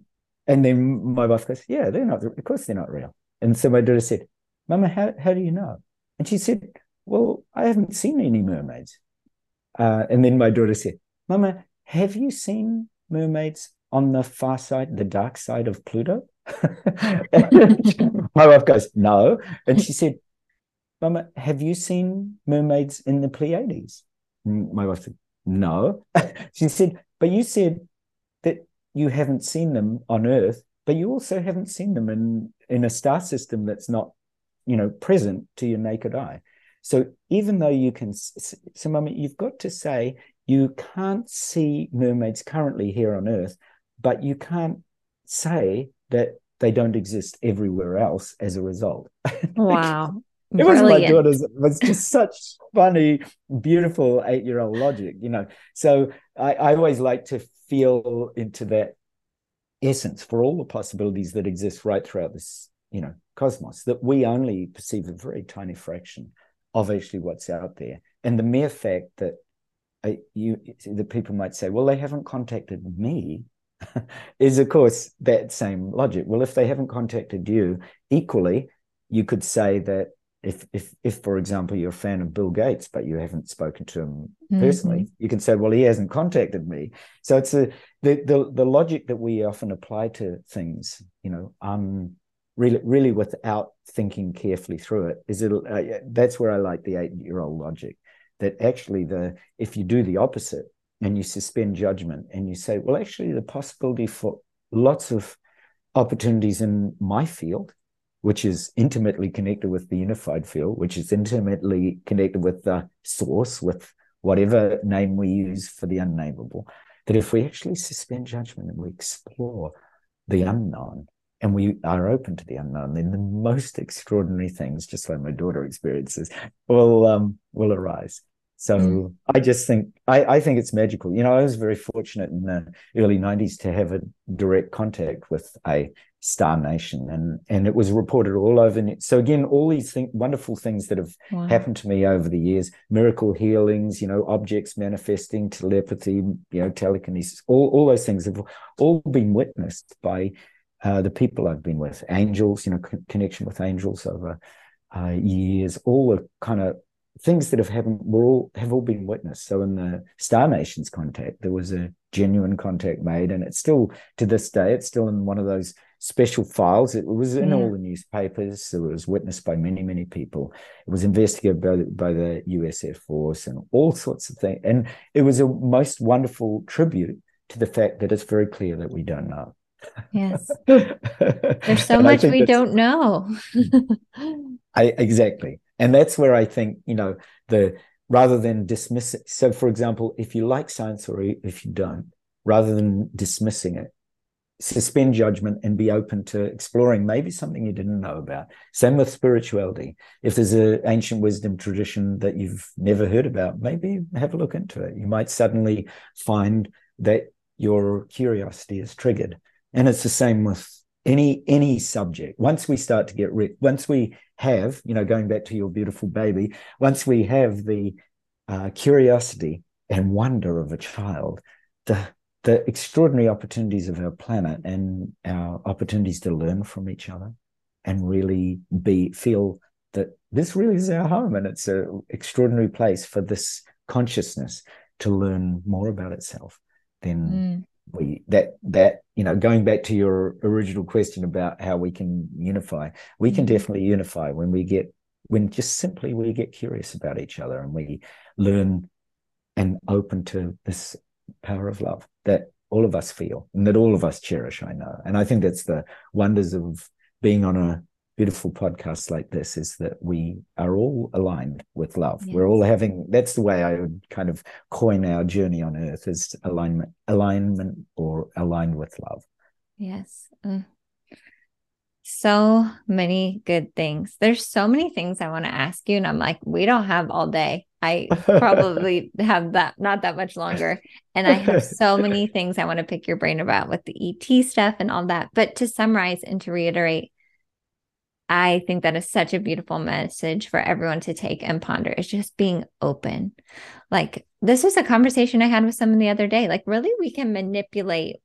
and then my wife goes, Yeah, they're not, of course they're not real. And so my daughter said, Mama, how, how do you know? And she said, Well, I haven't seen any mermaids. Uh, and then my daughter said, Mama, have you seen mermaids on the far side, the dark side of Pluto? <laughs> my wife goes, No. And she said, Mama, have you seen mermaids in the Pleiades? My wife said, No. <laughs> she said, But you said that you haven't seen them on Earth, but you also haven't seen them in, in a star system that's not, you know, present to your naked eye. So even though you can, so Mama, you've got to say you can't see mermaids currently here on Earth, but you can't say that they don't exist everywhere else as a result. <laughs> Wow. it was my daughter's it was just such funny beautiful eight-year-old logic you know so I, I always like to feel into that essence for all the possibilities that exist right throughout this you know cosmos that we only perceive a very tiny fraction of actually what's out there and the mere fact that I, you the people might say well they haven't contacted me <laughs> is of course that same logic. Well if they haven't contacted you equally you could say that if if if for example you're a fan of Bill Gates but you haven't spoken to him mm-hmm. personally you can say well he hasn't contacted me. So it's a the the, the logic that we often apply to things you know um really really without thinking carefully through it is it uh, that's where I like the 8 year old logic that actually the if you do the opposite and you suspend judgment and you say well actually the possibility for lots of opportunities in my field which is intimately connected with the unified field, which is intimately connected with the source, with whatever name we use for the unnameable, that if we actually suspend judgment and we explore the unknown and we are open to the unknown, then the most extraordinary things, just like my daughter experiences, will um, will arise. So mm. I just think I, I think it's magical. You know, I was very fortunate in the early '90s to have a direct contact with a star nation, and and it was reported all over. So again, all these thing, wonderful things that have wow. happened to me over the years, miracle healings, you know, objects manifesting, telepathy, you know, telekinesis, all all those things have all been witnessed by uh, the people I've been with, angels, you know, connection with angels over uh, years, all the kind of things that have happened were all have all been witnessed. So in the Star Nations contact, there was a genuine contact made, and it's still to this day, it's still in one of those special files. It was in yeah. all the newspapers. It was witnessed by many, many people. It was investigated by, by the US Air Force and all sorts of things. And it was a most wonderful tribute to the fact that it's very clear that we don't know. Yes. <laughs> There's so much we don't know. <laughs> I exactly and that's where i think you know the rather than dismiss it so for example if you like science or if you don't rather than dismissing it suspend judgment and be open to exploring maybe something you didn't know about. Same with spirituality. If there's an ancient wisdom tradition that you've never heard about maybe have a look into it. You might suddenly find that your curiosity is triggered. And it's the same with any any subject. Once we start to get rid once we have you know going back to your beautiful baby once we have the uh, curiosity and wonder of a child the the extraordinary opportunities of our planet and our opportunities to learn from each other and really be feel that this really is our home and it's an extraordinary place for this consciousness to learn more about itself then mm we that that you know going back to your original question about how we can unify we can mm-hmm. definitely unify when we get when just simply we get curious about each other and we learn and open to this power of love that all of us feel and that all of us cherish i know and i think that's the wonders of being on a beautiful podcasts like this is that we are all aligned with love. Yes. We're all having that's the way I would kind of coin our journey on earth is alignment, alignment or aligned with love. Yes. Mm. So many good things. There's so many things I want to ask you. And I'm like, we don't have all day. I <laughs> probably have that not that much longer. And I have so many <laughs> things I want to pick your brain about with the ET stuff and all that. But to summarize and to reiterate, I think that is such a beautiful message for everyone to take and ponder is just being open. Like this was a conversation I had with someone the other day. Like really we can manipulate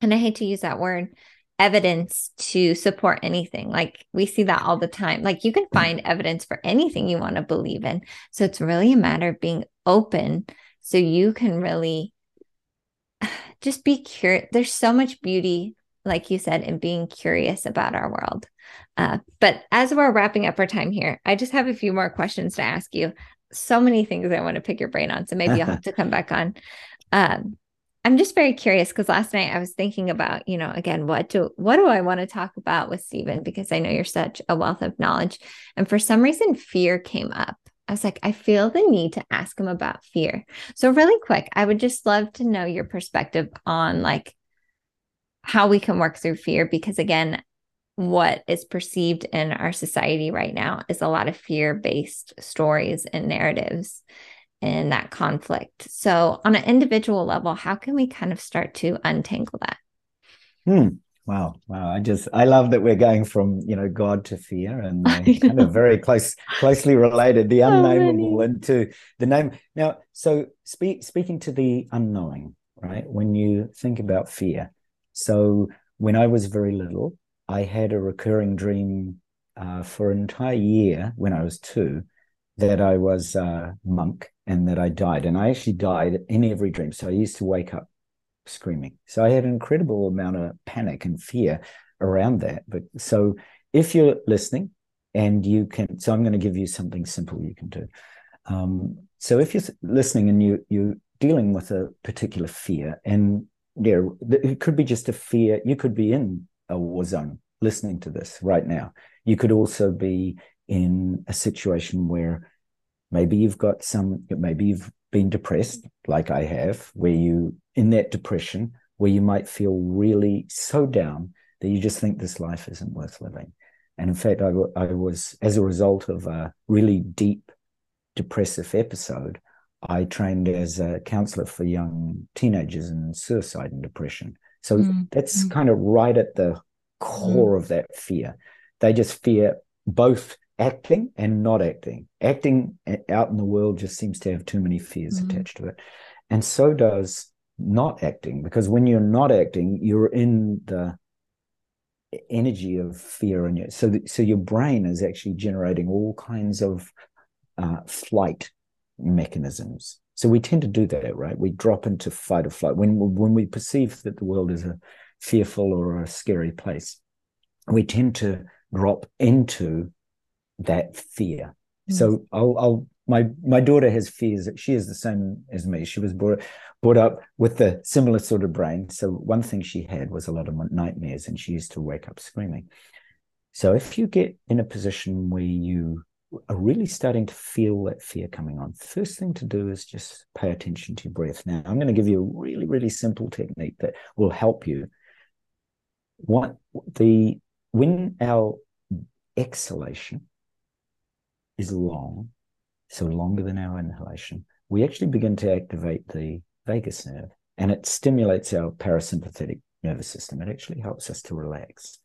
and I hate to use that word, evidence to support anything. Like we see that all the time. Like you can find evidence for anything you want to believe in. So it's really a matter of being open so you can really <sighs> just be curious. There's so much beauty, like you said, in being curious about our world. Uh, but as we're wrapping up our time here, I just have a few more questions to ask you. So many things I want to pick your brain on. So maybe you'll have to come back on. Um, I'm just very curious because last night I was thinking about, you know, again, what do what do I want to talk about with Stephen? Because I know you're such a wealth of knowledge. And for some reason, fear came up. I was like, I feel the need to ask him about fear. So, really quick, I would just love to know your perspective on like how we can work through fear. Because again, what is perceived in our society right now is a lot of fear based stories and narratives in that conflict. So, on an individual level, how can we kind of start to untangle that? Hmm. Wow, wow! I just I love that we're going from you know God to fear, and <laughs> kind of very close, closely related, the unnameable into the name. Now, so speak, speaking to the unknowing, right? When you think about fear, so when I was very little, I had a recurring dream uh, for an entire year when I was two that I was a monk and that I died. And I actually died in every dream. So I used to wake up screaming. So I had an incredible amount of panic and fear around that. But so if you're listening and you can, so I'm going to give you something simple you can do. Um, so if you're listening and you you're dealing with a particular fear, and yeah, it could be just a fear. You could be in a war zone listening to this right now. You could also be in a situation where maybe you've got some, maybe you've been depressed, like I have, where you, in that depression, where you might feel really so down that you just think this life isn't worth living. And in fact, I, I was, as a result of a really deep depressive episode, I trained as a counselor for young teenagers in suicide and depression. So mm. that's mm. kind of right at the core mm. of that fear. They just fear both acting and not acting. Acting out in the world just seems to have too many fears attached to it. And so does not acting, because when you're not acting, you're in the energy of fear and so so your brain is actually generating all kinds of uh, flight mechanisms so we tend to do that right we drop into fight or flight when when we perceive that the world is a fearful or a scary place we tend to drop into that fear. Mm. So I'll, I'll, my my daughter has fears. She is the same as me. She was brought brought up with a similar sort of brain. So one thing she had was a lot of nightmares, and she used to wake up screaming. So if you get in a position where you are really starting to feel that fear coming on, first thing to do is just pay attention to your breath. Now I'm going to give you a really really simple technique that will help you. What the when our exhalation is long, so longer than our inhalation, we actually begin to activate the vagus nerve and it stimulates our parasympathetic nervous system. It actually helps us to relax.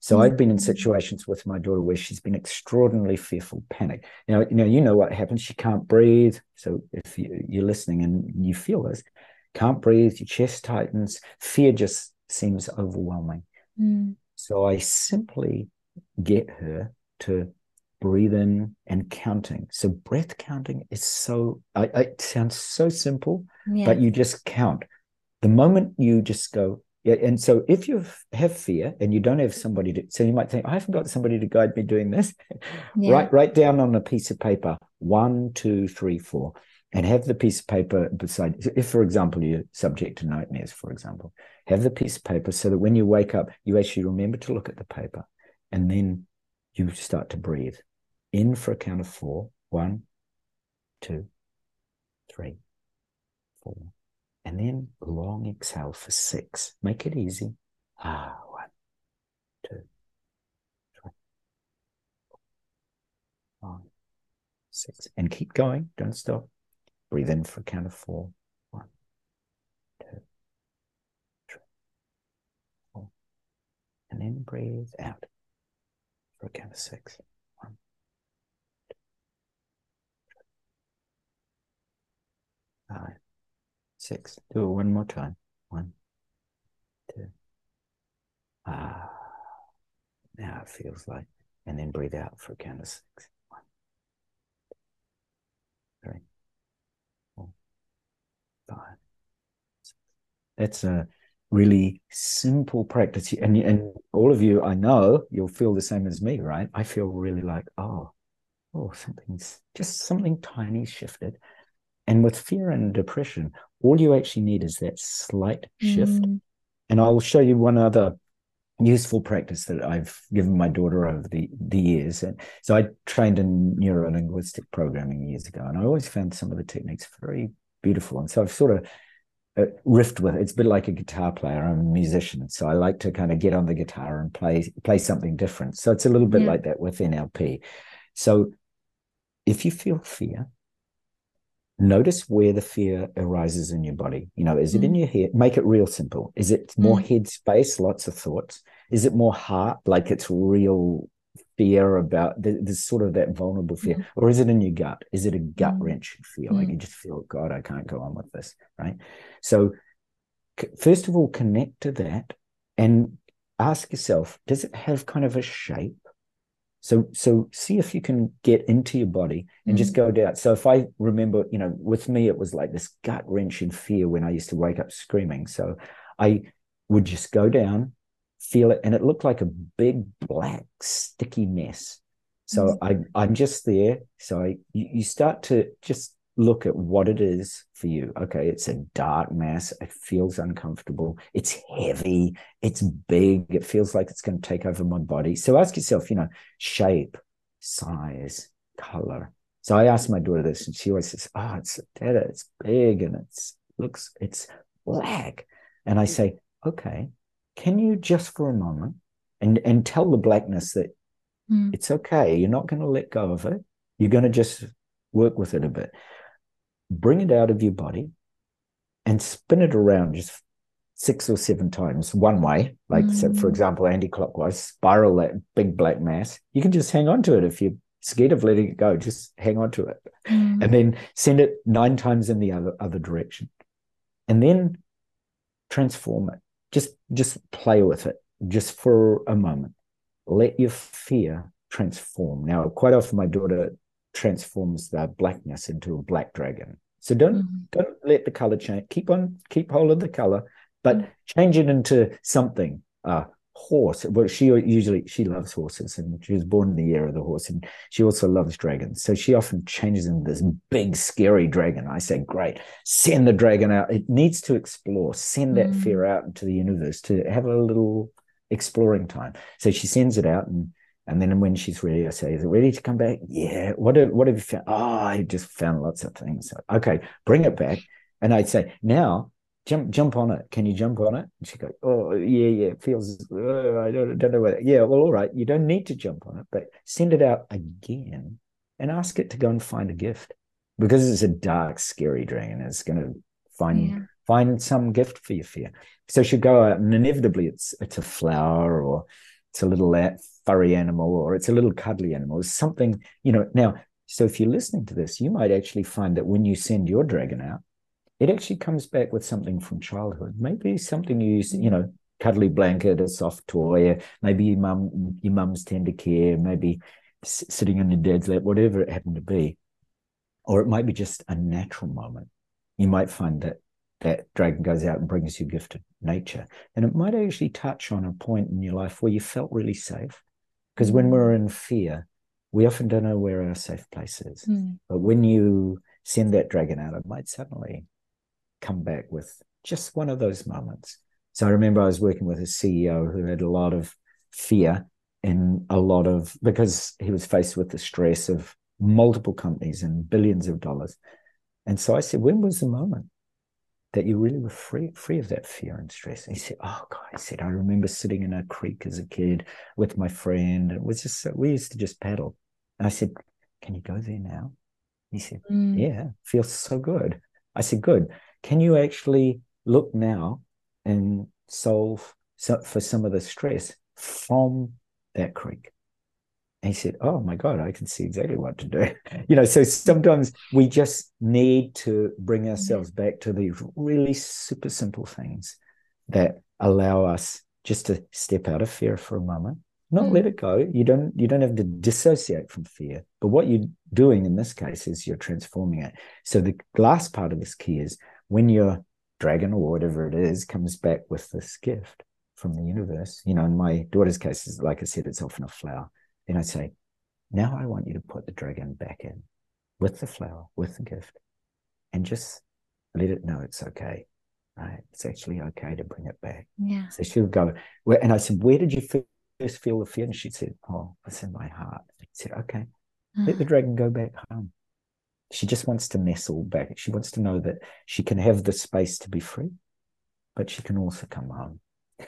So mm-hmm. I've been in situations with my daughter where she's been extraordinarily fearful, panic. Now, you know, you know what happens. She can't breathe. So if you, you're listening and you feel this, can't breathe, your chest tightens, fear just seems overwhelming. Mm. So I simply get her to breathe in and counting. So breath counting is so I, I, it sounds so simple, yeah. but you just count. The moment you just go, yeah, and so if you have fear and you don't have somebody to, so you might think, I haven't got somebody to guide me doing this. <laughs> Yeah. write write down on a piece of paper one, two, three, four, and have the piece of paper beside. If, for example, you're subject to nightmares, for example, have the piece of paper so that when you wake up, you actually remember to look at the paper, and then you start to breathe in for a count of four. One, two, three, four. And then long exhale for six. Make it easy. Ah, one, two, three, four, five, six. And keep going. Don't stop. Breathe in for a count of four. One, two, three, four. And then breathe out for a count of six. five, six. Do it one more time. One, two, Ah, now it feels like, and then breathe out for a count of six. One, three, four, five. That's a really simple practice. And, and all of you, I know you'll feel the same as me, right? I feel really like, oh, oh, something's just something tiny shifted. And with fear and depression, all you actually need is that slight shift. Mm. And I'll show you one other useful practice that I've given my daughter over the, the years. And so I trained in neuro linguistic programming years ago, and I always found some of the techniques very beautiful. And so I've sort of uh, riffed with it. It's a bit like a guitar player. I'm a musician, so I like to kind of get on the guitar and play play something different. So it's a little bit yeah. like that with NLP. So if you feel fear, notice where the fear arises in your body. You know, is mm. it in mm. your head? Make it real simple. Is it more mm. head space, lots of thoughts? Is it more heart, like it's real fear about there's sort of that vulnerable fear, mm. or is it in your gut? Is it a gut mm. wrench feel? Like mm. you just feel, God, I can't go on with this, right? So, first of all, connect to that and ask yourself, does it have kind of a shape? So so see if you can get into your body and mm. just go down. So if I remember, you know, with me it was like this gut wrenching fear when I used to wake up screaming. So I would just go down, feel it, and it looked like a big black sticky mess. So mm. I I'm just there. So I you, you start to just look at what it is for you. Okay, it's a dark mass. It feels uncomfortable. It's heavy. It's big. It feels like it's going to take over my body. So ask yourself, you know, shape, size, color. So I asked my daughter this, and she always says, "Oh, it's dad, it's big and it's looks it's black." And I say, "Okay, can you just for a moment and and tell the blackness that mm. it's okay. You're not going to let go of it. You're going to just work with it a bit." Bring it out of your body and spin it around just six or seven times one way, like mm. so for example, anti-clockwise, spiral that big black mass. You can just hang on to it if you're scared of letting it go. Just hang on to it, mm. and then send it nine times in the other other direction, and then transform it. Just just play with it just for a moment. Let your fear transform. Now, quite often my daughter transforms the blackness into a black dragon. So don't mm-hmm. don't let the color change. Keep on keep hold of the color, but mm-hmm. change it into something. Uh horse. Well, she usually she loves horses, and she was born in the year of the horse, and she also loves dragons. So she often changes into this big, scary dragon. I say, great, send the dragon out. It needs to explore. Send that mm. fear out into the universe to have a little exploring time. So she sends it out, and and then when she's ready, I say, "Is it ready to come back?" Yeah. What have, what have you found? Oh, I just found lots of things. Okay, bring it back. And I'd say, "Now, jump jump on it. Can you jump on it?" And she go, "Oh, yeah, yeah. It feels. Uh, I don't, don't know whether. Yeah. Well, all right. You don't need to jump on it, but send it out again and ask it to go and find a gift because it's a dark, scary dragon. It's going to find." Yeah. Find some gift for your fear. So she'll go out, and inevitably, it's it's a flower or it's a little furry animal or it's a little cuddly animal. It's something, you know. Now, so if you're listening to this, you might actually find that when you send your dragon out, it actually comes back with something from childhood. Maybe something you use, you know, cuddly blanket, a soft toy, maybe your mum, your mum's tender care, maybe sitting on your dad's lap, whatever it happened to be. Or it might be just a natural moment. You might find that that dragon goes out and brings you gift of nature. And it might actually touch on a point in your life where you felt really safe. Because when we're in fear, we often don't know where our safe place is. Mm. But when you send that dragon out, it might suddenly come back with just one of those moments. So I remember I was working with a CEO who had a lot of fear and a lot of because he was faced with the stress of multiple companies and billions of dollars. And so I said, when was the moment that you really were free free of that fear and stress. And he said, Oh God, he said, I remember sitting in a creek as a kid with my friend. It was just we used to just paddle. And I said, Can you go there now? He said, mm. Yeah, feels so good. I said, Good. Can you actually look now and solve for some of the stress from that creek? He said, Oh my God, I can see exactly what to do. <laughs> you know, so sometimes we just need to bring ourselves back to these really super simple things that allow us just to step out of fear for a moment not Mm. let it go you don't you don't have to dissociate from fear but what you're doing in this case is you're transforming it so the last part of this key is when your dragon or whatever it is comes back with this gift from the universe you know in my daughter's case is like i said it's often a flower then I'd say now i want you to put the dragon back in with the flower with the gift and just let it know it's okay right it's actually okay to bring it back Yeah. so she'll go, and I said, Where did you first feel the fear? And she said, Oh, it's in my heart. I said, Okay, let the mm. dragon go back home. She just wants to nestle back. She wants to know that she can have the space to be free, but she can also come home.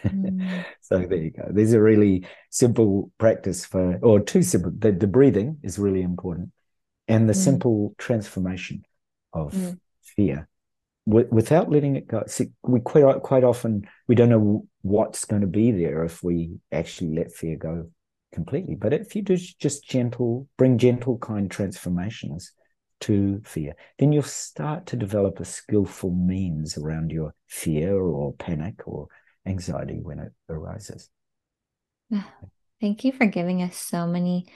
Mm. <laughs> so there you go. There's a really simple practice for, or two simple, the, the breathing is really important, and the Mm. simple transformation of Mm. fear wi- without letting it go. See, we quite quite often we don't know what's going to be there if we actually let fear go completely. But if you do just gentle, bring gentle, kind transformations to fear, then you'll start to develop a skillful means around your fear or panic or anxiety when it arises. Thank you for giving us so many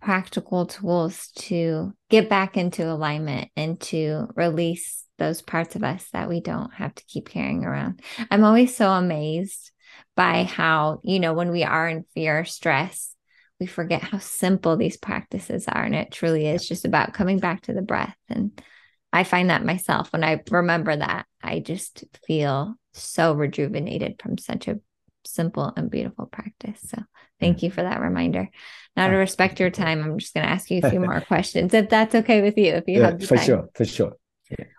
practical tools to get back into alignment and to release those parts of us that we don't have to keep carrying around. I'm always so amazed by how, you know, when we are in fear or stress, we forget how simple these practices are. And it truly is just about coming back to the breath. And I find that myself when I remember that, I just feel so rejuvenated from such a simple and beautiful practice. So thank you for that reminder. Now, to respect your time, I'm just going to ask you a few <laughs> more questions, if that's okay with you. If you Yeah, have the for time. sure, for sure.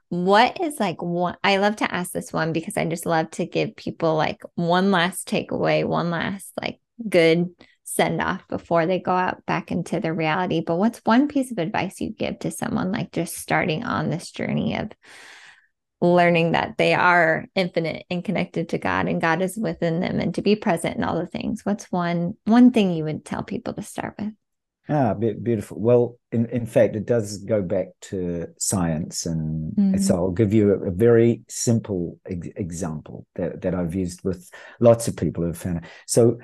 What is like one? I love to ask this one because I just love to give people like one last takeaway, one last like good send off before they go out back into their reality. But what's one piece of advice you give to someone like just starting on this journey of learning that they are infinite and connected to God and God is within them and to be present in all the things? What's one one thing you would tell people to start with? Ah, beautiful. Well, in, in fact, it does go back to science, and Mhm. so I'll give you a, a very simple ex- example that, that I've used with lots of people who've found it. So,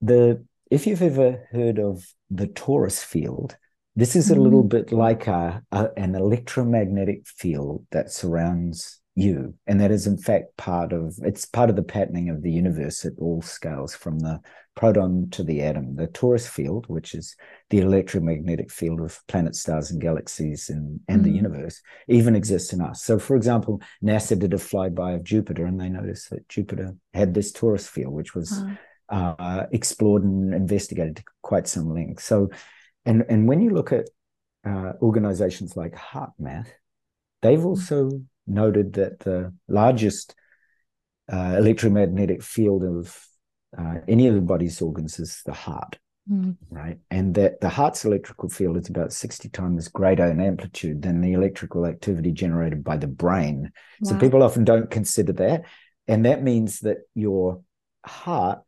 the if you've ever heard of the torus field, this is a little Mhm. bit like a, a an electromagnetic field that surrounds you, and that is in fact part of it's part of the patterning of the universe at all scales, from the proton to the atom. The torus field, which is the electromagnetic field of planets, stars, and galaxies and, and the Mhm. universe, even exists in us. So, for example, NASA did a flyby of Jupiter and they noticed that Jupiter had this torus field, which was Wow. uh, explored and investigated to quite some length. So, and, and when you look at uh, organizations like HeartMath, they've also noted that the largest uh, electromagnetic field of uh, any of the body's organs is the heart, Mm. right? And that the heart's electrical field is about 60 times greater in amplitude than the electrical activity generated by the brain. So people often don't consider that. And that means that your heart,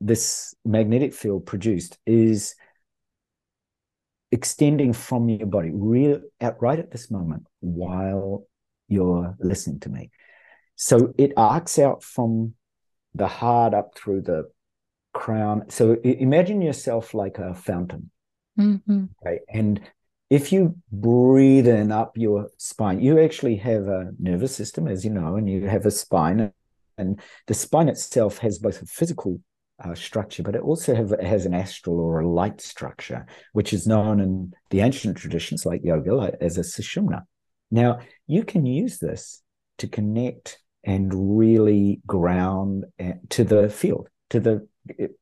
this magnetic field produced, is extending from your body real at right at this moment while you're listening to me. So it arcs out from the heart up through the crown. So imagine yourself like a fountain, Mhm. right? And if you breathe in up your spine, you actually have a nervous system, as you know, and you have a spine, and the spine itself has both a physical uh, structure, but it also have, has an astral or a light structure, which is known in the ancient traditions like yoga as a sushumna. Now, you can use this to connect and really ground uh, to the field, to the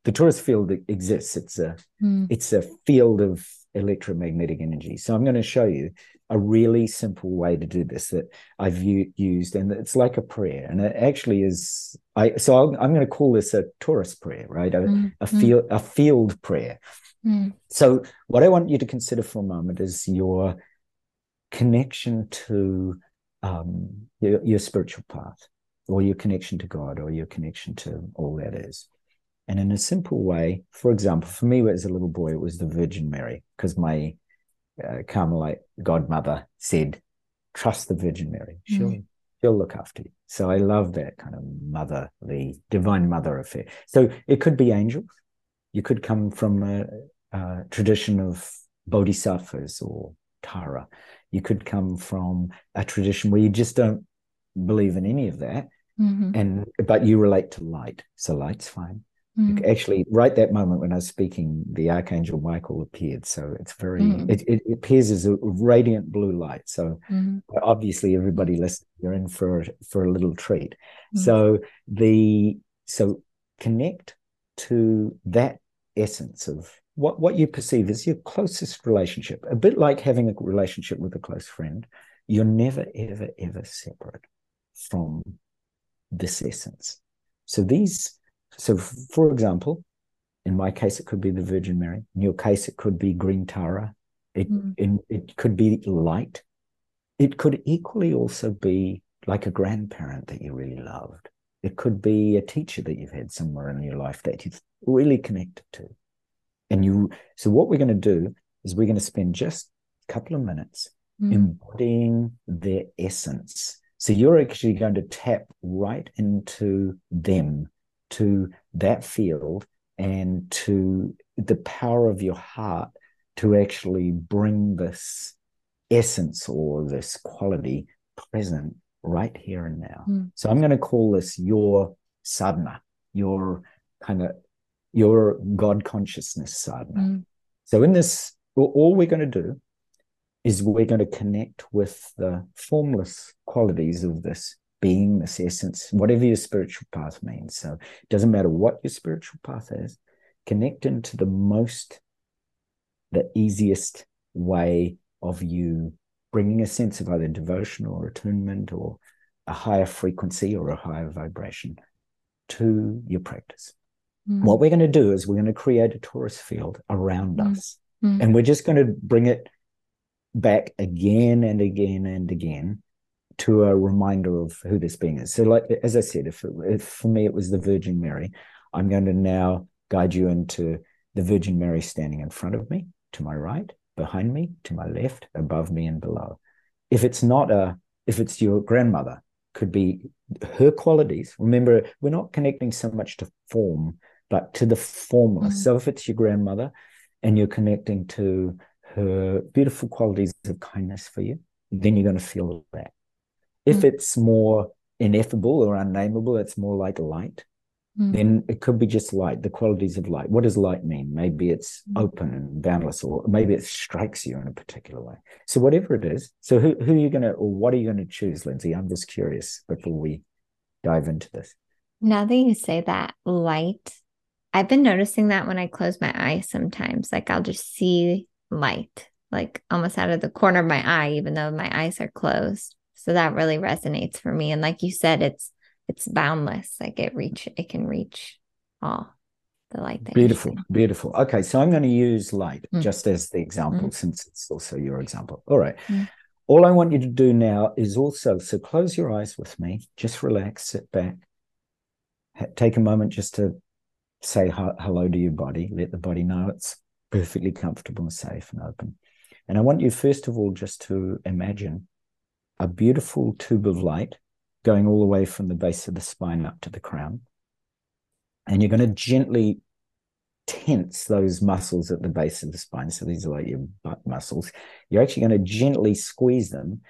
the torus field that exists. It's a Mm. it's a field of electromagnetic energy. So I'm going to show you a really simple way to do this that I've used, and it's like a prayer, and it actually is. I so I'm, I'm going to call this a torus prayer, right? A, Mm. a field a field prayer. Mm. So what I want you to consider for a moment is your connection to um, your, your spiritual path, or your connection to God, or your connection to all that is. And in a simple way, for example, for me as a little boy, it was the Virgin Mary, because my uh, Carmelite godmother said, "Trust the Virgin Mary; she'll she'll look after you." So I love that kind of motherly, divine mother affair. So it could be angels. You could come from a, a tradition of bodhisattvas or Tara. You could come from a tradition where you just don't believe in any of that, mm-hmm. and but you relate to light. So light's fine. Mm. Actually, right that moment when I was speaking, the archangel Michael appeared. So it's very mm. it, it, appears as a radiant blue light. So mm. obviously, everybody listening, you're in for for a little treat. Mm. So the so connect to that essence of what what you perceive as your closest relationship. A bit like having a relationship with a close friend. You're never ever ever separate from this essence. So these so, for example, in my case, it could be the Virgin Mary. In your case, it could be green Tara. It, mm. in, it could be light. It could equally also be like a grandparent that you really loved. It could be a teacher that you've had somewhere in your life that you've really connected to. And you, so what we're going to do is we're going to spend just a couple of minutes mm. embodying their essence. So you're actually going to tap right into them to that field and to the power of your heart to actually bring this essence or this quality present right here and now. Mm. So I'm going to call this your sadhana, your kind of your God consciousness sadhana. Mm. So in this, all we're going to do is we're going to connect with the formless qualities of this being, this essence, whatever your spiritual path means. So it doesn't matter what your spiritual path is, connect into the most, the easiest way of you bringing a sense of either devotion or attunement or a higher frequency or a higher vibration to your practice. Mm. What we're going to do is we're going to create a torus field around mm. us. Mm. And we're just going to bring it back again and again and again to a reminder of who this being is. So, like as I said, if, if for me it was the Virgin Mary, I'm going to now guide you into the Virgin Mary standing in front of me, to my right, behind me, to my left, above me, and below. If it's not a, if it's your grandmother, could be her qualities. Remember, we're not connecting so much to form, but to the formless. Mm. So if it's your grandmother and you're connecting to her beautiful qualities of kindness for you, then you're going to feel that. If mm. it's more ineffable or unnameable, it's more like light. Mm. Then it could be just light, the qualities of light. What does light mean? Maybe it's mm. open and boundless, or maybe it strikes you in a particular way. So whatever it is, so who, who are you gonna or what are you gonna choose, Lindsay? I'm just curious before we dive into this. Now that you say that light, I've been noticing that when I close my eyes sometimes, like I'll just see light, like almost out of the corner of my eye, even though my eyes are closed. So that really resonates for me. And like you said, it's it's boundless. Like it reach it can reach all the light. beautiful, beautiful. Okay, so I'm going to use light mm. just as the example, mm. since it's also your example. All right. Mm. All I want you to do now is also so close your eyes with me. Just relax, sit back, take a moment just to say hello to your body. Let the body know it's perfectly comfortable and safe and open. And I want you first of all just to imagine a beautiful tube of light going all the way from the base of the spine up to the crown. And you're going to gently tense those muscles at the base of the spine. So these are like your butt muscles. You're actually going to gently squeeze them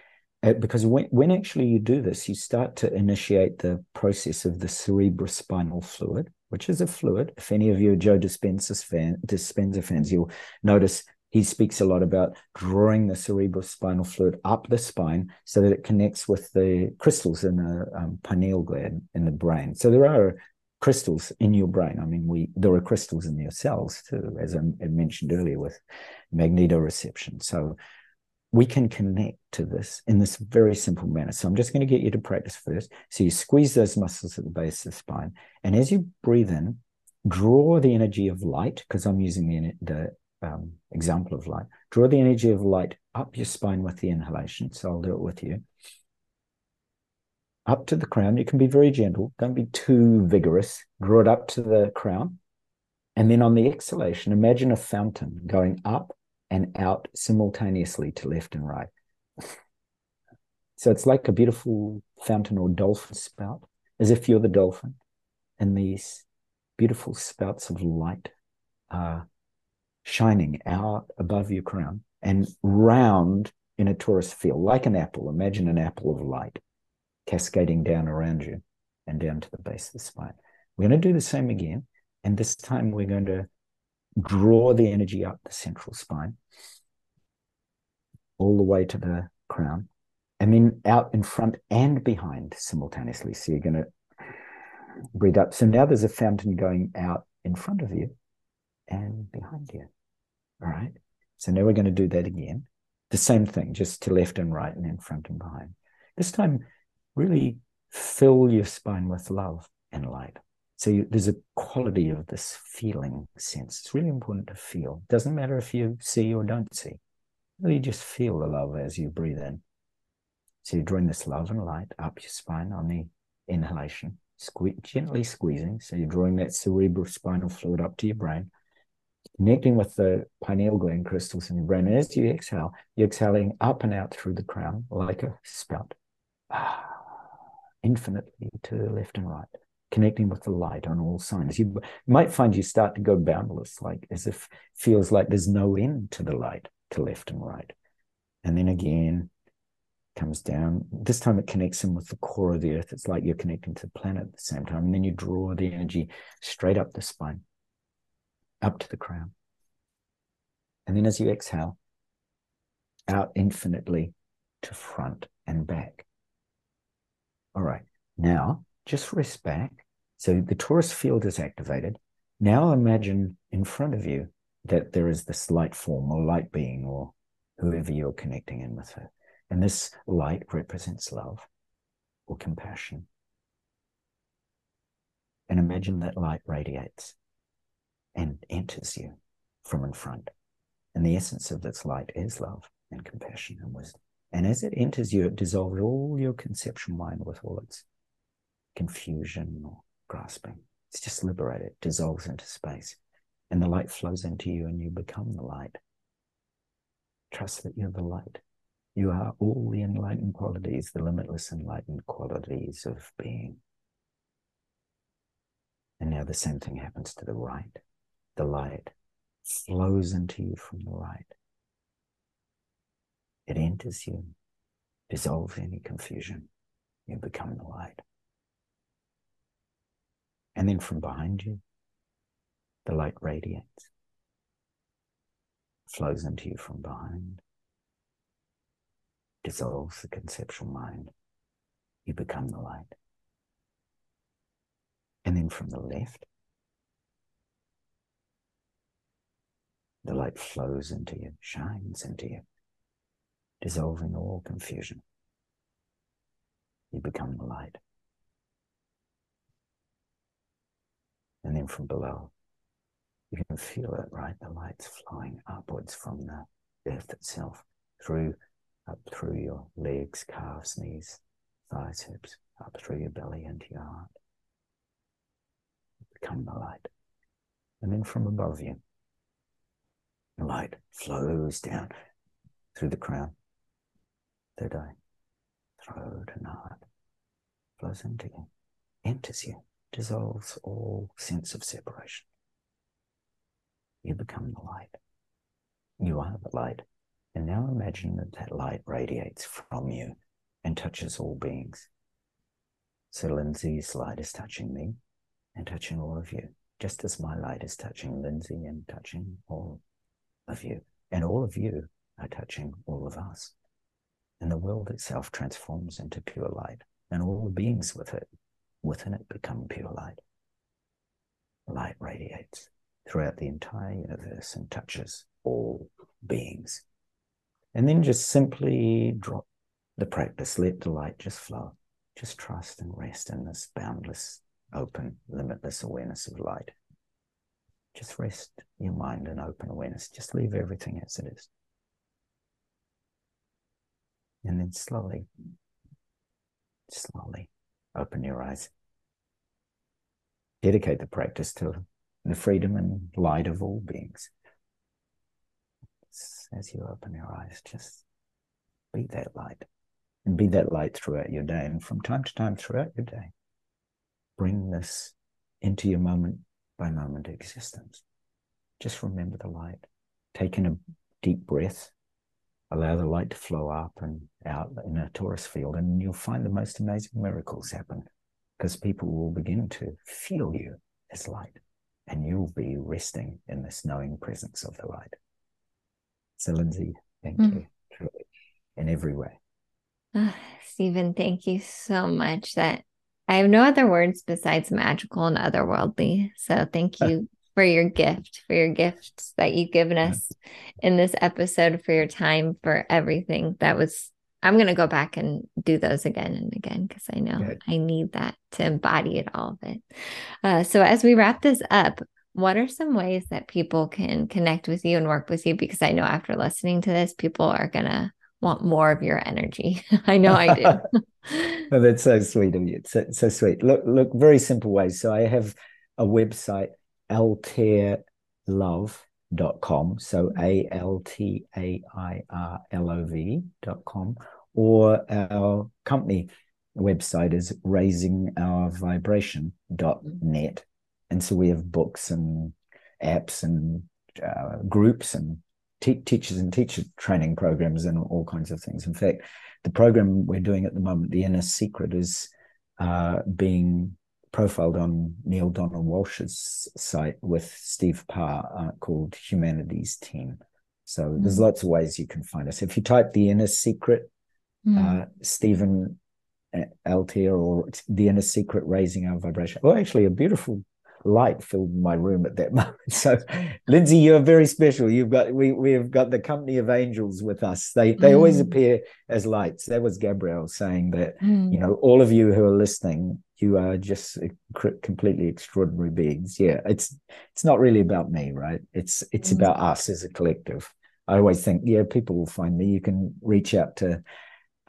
uh, because when, when actually you do this, you start to initiate the process of the cerebrospinal fluid, which is a fluid. If any of you are Joe Dispenza, fan, Dispenza fans, you'll notice he speaks a lot about drawing the cerebrospinal fluid up the spine so that it connects with the crystals in the um, pineal gland in the brain. So there are crystals in your brain. I mean, we there are crystals in your cells too, as I mentioned earlier with magnetoreception. So we can connect to this in this very simple manner. So I'm just going to get you to practice first. So you squeeze those muscles at the base of the spine, and as you breathe in, draw the energy of light because I'm using the, the um, example of light. Draw the energy of light up your spine with the inhalation. So I'll do it with you. Up to the crown. You can be very gentle. Don't be too vigorous. Draw it up to the crown. And then on the exhalation, imagine a fountain going up and out simultaneously to left and right. <laughs> So it's like a beautiful fountain or dolphin spout, as if you're the dolphin, and these beautiful spouts of light are shining out above your crown and round in a torus field, like an apple. Imagine an apple of light cascading down around you and down to the base of the spine. We're going to do the same again. And this time we're going to draw the energy up the central spine all the way to the crown and then out in front and behind simultaneously. So you're going to breathe up. So now there's a fountain going out in front of you and behind you. All right. So now we're going to do that again. The same thing, just to left and right and in front and behind. This time, really fill your spine with love and light. So you, there's a quality of this feeling sense. It's really important to feel. Doesn't matter if you see or don't see. Really just feel the love as you breathe in. So you're drawing this love and light up your spine on the inhalation, sque- gently squeezing. So you're drawing that cerebral spinal fluid up to your brain, connecting with the pineal gland crystals in your brain. And as you exhale, you're exhaling up and out through the crown like a spout, ah, infinitely to the left and right connecting with the light on all sides. You might find you start to go boundless, like as if feels like there's no end to the light to left and right. And then again, comes down. This time it connects in with the core of the earth. It's like you're connecting to the planet at the same time. And then you draw the energy straight up the spine, up to the crown. And then as you exhale, out infinitely to front and back. All right. Now just rest back. So the torus field is activated. Now imagine in front of you that there is this light form or light being or whoever you're connecting in with her. And this light represents love or compassion. And imagine that light radiates and enters you from in front. And the essence of this light is love and compassion and wisdom. And as it enters you, it dissolves all your conceptual mind with all its confusion or grasping. It's just liberated, it dissolves into space, and the light flows into you, and you become the light. Trust that you're the light. You are all the enlightened qualities, the limitless enlightened qualities of being. And now the same thing happens to the right. The light flows into you from the right. It enters you, dissolves any confusion. You become the light. And then from behind you, the light radiates, flows into you from behind, dissolves the conceptual mind. You become the light. And then from the left, the light flows into you, shines into you, dissolving all confusion. You become the light. And then from below, you can feel it, right? The light's flowing upwards from the earth itself through up through your legs, calves, knees, thighs, hips, up through your belly into your heart. Become the light. And then from above you, light flows down through the crown, third eye, throat, and heart, flows into you, enters you dissolves all sense of separation. You become the light. You are the light. And now imagine that that light radiates from you and touches all beings. So Lindsay's light is touching me and touching all of you, just as my light is touching Lindsay and touching all of you. And all of you are touching all of us. And the world itself transforms into pure light, and all the beings with it within it become pure light. Light radiates throughout the entire universe and touches all beings. And then just simply drop the practice, let the light just flow. Just trust and rest in this boundless, open, limitless awareness of light. Just rest your mind in open awareness. Just leave everything as it is. And then slowly, slowly open your eyes dedicate the practice to the freedom and light of all beings. As you open your eyes, just be that light. and be that light throughout your day. And from time to time throughout your day, bring this into your moment by moment existence. Just remember the light. Take in a deep breath, allow the light to flow up and out in a torus field, and you'll find the most amazing miracles happen because people will begin to feel you as light and you'll be resting in this knowing presence of the light. So, Lindsay, thank mm. you truly in every way. Uh, Stephen, thank you so much. That I have no other words besides magical and otherworldly. So, thank you for your gift, for your gifts that you've given us in this episode, for your time, for everything. That was, I'm going to go back and do those again and again because I know Good. I need that to embody it all of it. Uh, so, as we wrap this up, what are some ways that people can connect with you and work with you? Because I know after listening to this, people are going to want more of your energy. <laughs> I know I do. <laughs> oh, that's so sweet of you. It's so, so sweet. Look, look, very simple ways. So I have a website, altairlove.com. So A L T A I R L O V.com. Or our company website is raisingourvibration.net. And so we have books and apps and uh, groups and te- teachers and teacher training programs and all kinds of things. In fact, the program we're doing at the moment, The Inner Secret, is uh, being profiled on Neale Donald Walsch's site with Steve Parr uh, called Humanity's Team. So mm. there's lots of ways you can find us. If you type The Inner Secret, mm. uh, Stephen uh, Altair or The Inner Secret Raising Our Vibration, well, actually, a beautiful light filled my room at that <laughs> moment. So, Lindsay, you're very special. You've got we we have got the company of angels with us. They they mm. always appear as lights. That was Gabrielle saying that. Mm. You know, all of you who are listening, you are just completely extraordinary beings. Yeah, it's it's not really about me, right? It's it's mm. about us as a collective. I always think, yeah, people will find me. You can reach out to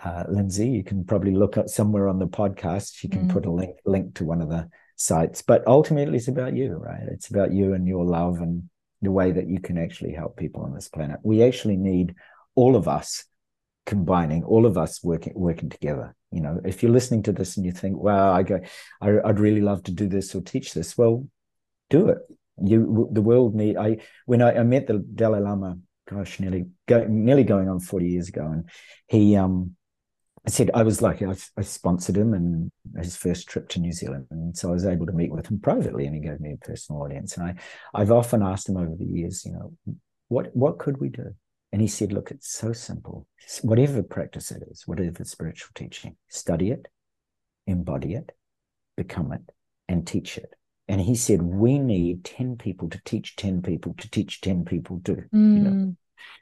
uh, Lindsay. You can probably look up somewhere on the podcast. She can mm. put a link link to one of the sites. But ultimately, it's about you, right? It's about you and your love and the way that you can actually help people on this planet. We actually need all of us combining, all of us working working together. You know, if you're listening to this and you think, "Wow, I go, I, would really love to do this or teach this," well, do it. You, the world need. I when I, I met the Dalai Lama, gosh, nearly go, nearly going on forty years ago, and he um I said I was lucky. I, I, sponsored him and his first trip to New Zealand, and so I was able to meet with him privately, and he gave me a personal audience. And I, I've often asked him over the years, you know, what what could we do? And he said, look, it's so simple. Whatever practice it is, whatever spiritual teaching, study it, embody it, become it, and teach it. And he said, we need ten people to teach ten people to teach ten people to. Mm. You know, mm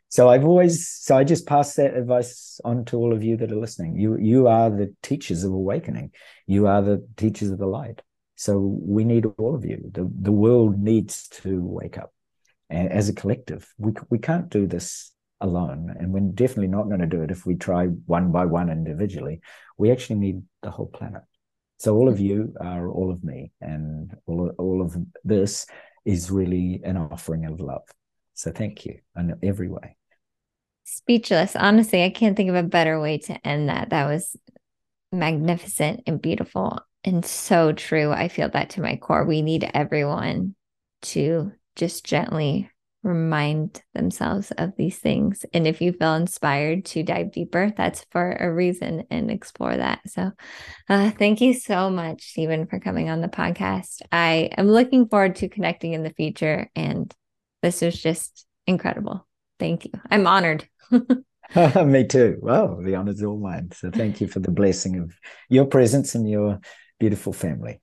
so I've always so I just pass that advice on to all of you that are listening. You you are the teachers of awakening. You are the teachers of the light. So we need all of you. The the world needs to wake up. And as a collective, we we can't do this alone, and we're definitely not going to do it if we try one by one individually. We actually need the whole planet. So all of you are all of me, and all all of this is really an offering of love. So thank you in every way speechless. Honestly, I can't think of a better way to end that. That was magnificent and beautiful and so true. I feel that to my core. We need everyone to just gently remind themselves of these things. And if you feel inspired to dive deeper, that's for a reason and explore that. So, uh, thank you so much, Stephen, for coming on the podcast. I am looking forward to connecting in the future. And this was just incredible. Thank you. I'm honored. <laughs> <laughs> Me too. Well, the honor's all mine. So thank you for the blessing of your presence and your beautiful family.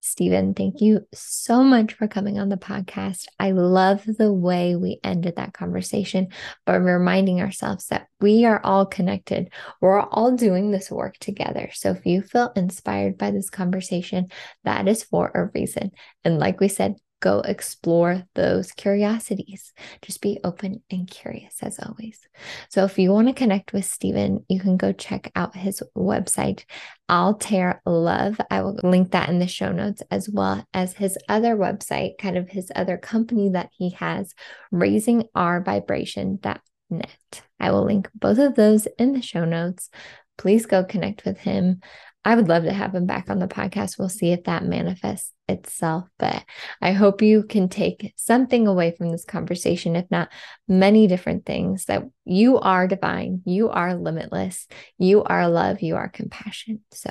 Stephen, thank you so much for coming on the podcast. I love the way we ended that conversation by reminding ourselves that we are all connected. We're all doing this work together. So if you feel inspired by this conversation, that is for a reason. And like we said, go explore those curiosities. Just be open and curious as always. So if you want to connect with Stephen, you can go check out his website, Altair Love. I will link that in the show notes as well as his other website, kind of his other company that he has, raisingourvibration.net. I will link both of those in the show notes. Please go connect with him. I would love to have him back on the podcast. We'll see if that manifests itself. But I hope you can take something away from this conversation, if not many different things that you are divine, you are limitless, you are love, you are compassion. So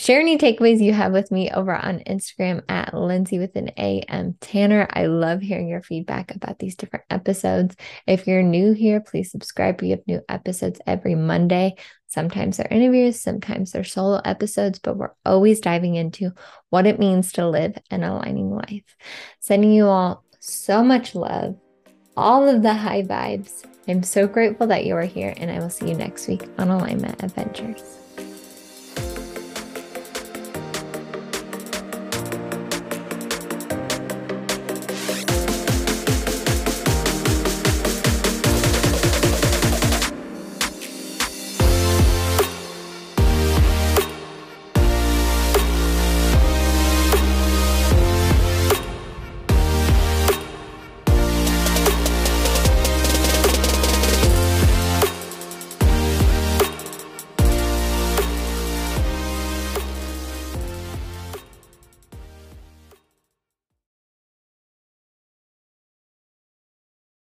Share any takeaways you have with me over on Instagram at Lindsay with an AM Tanner. I love hearing your feedback about these different episodes. If you're new here, please subscribe. We have new episodes every Monday. Sometimes they're interviews, sometimes they're solo episodes, but we're always diving into what it means to live an aligning life. Sending you all so much love, all of the high vibes. I'm so grateful that you are here, and I will see you next week on Alignment Adventures.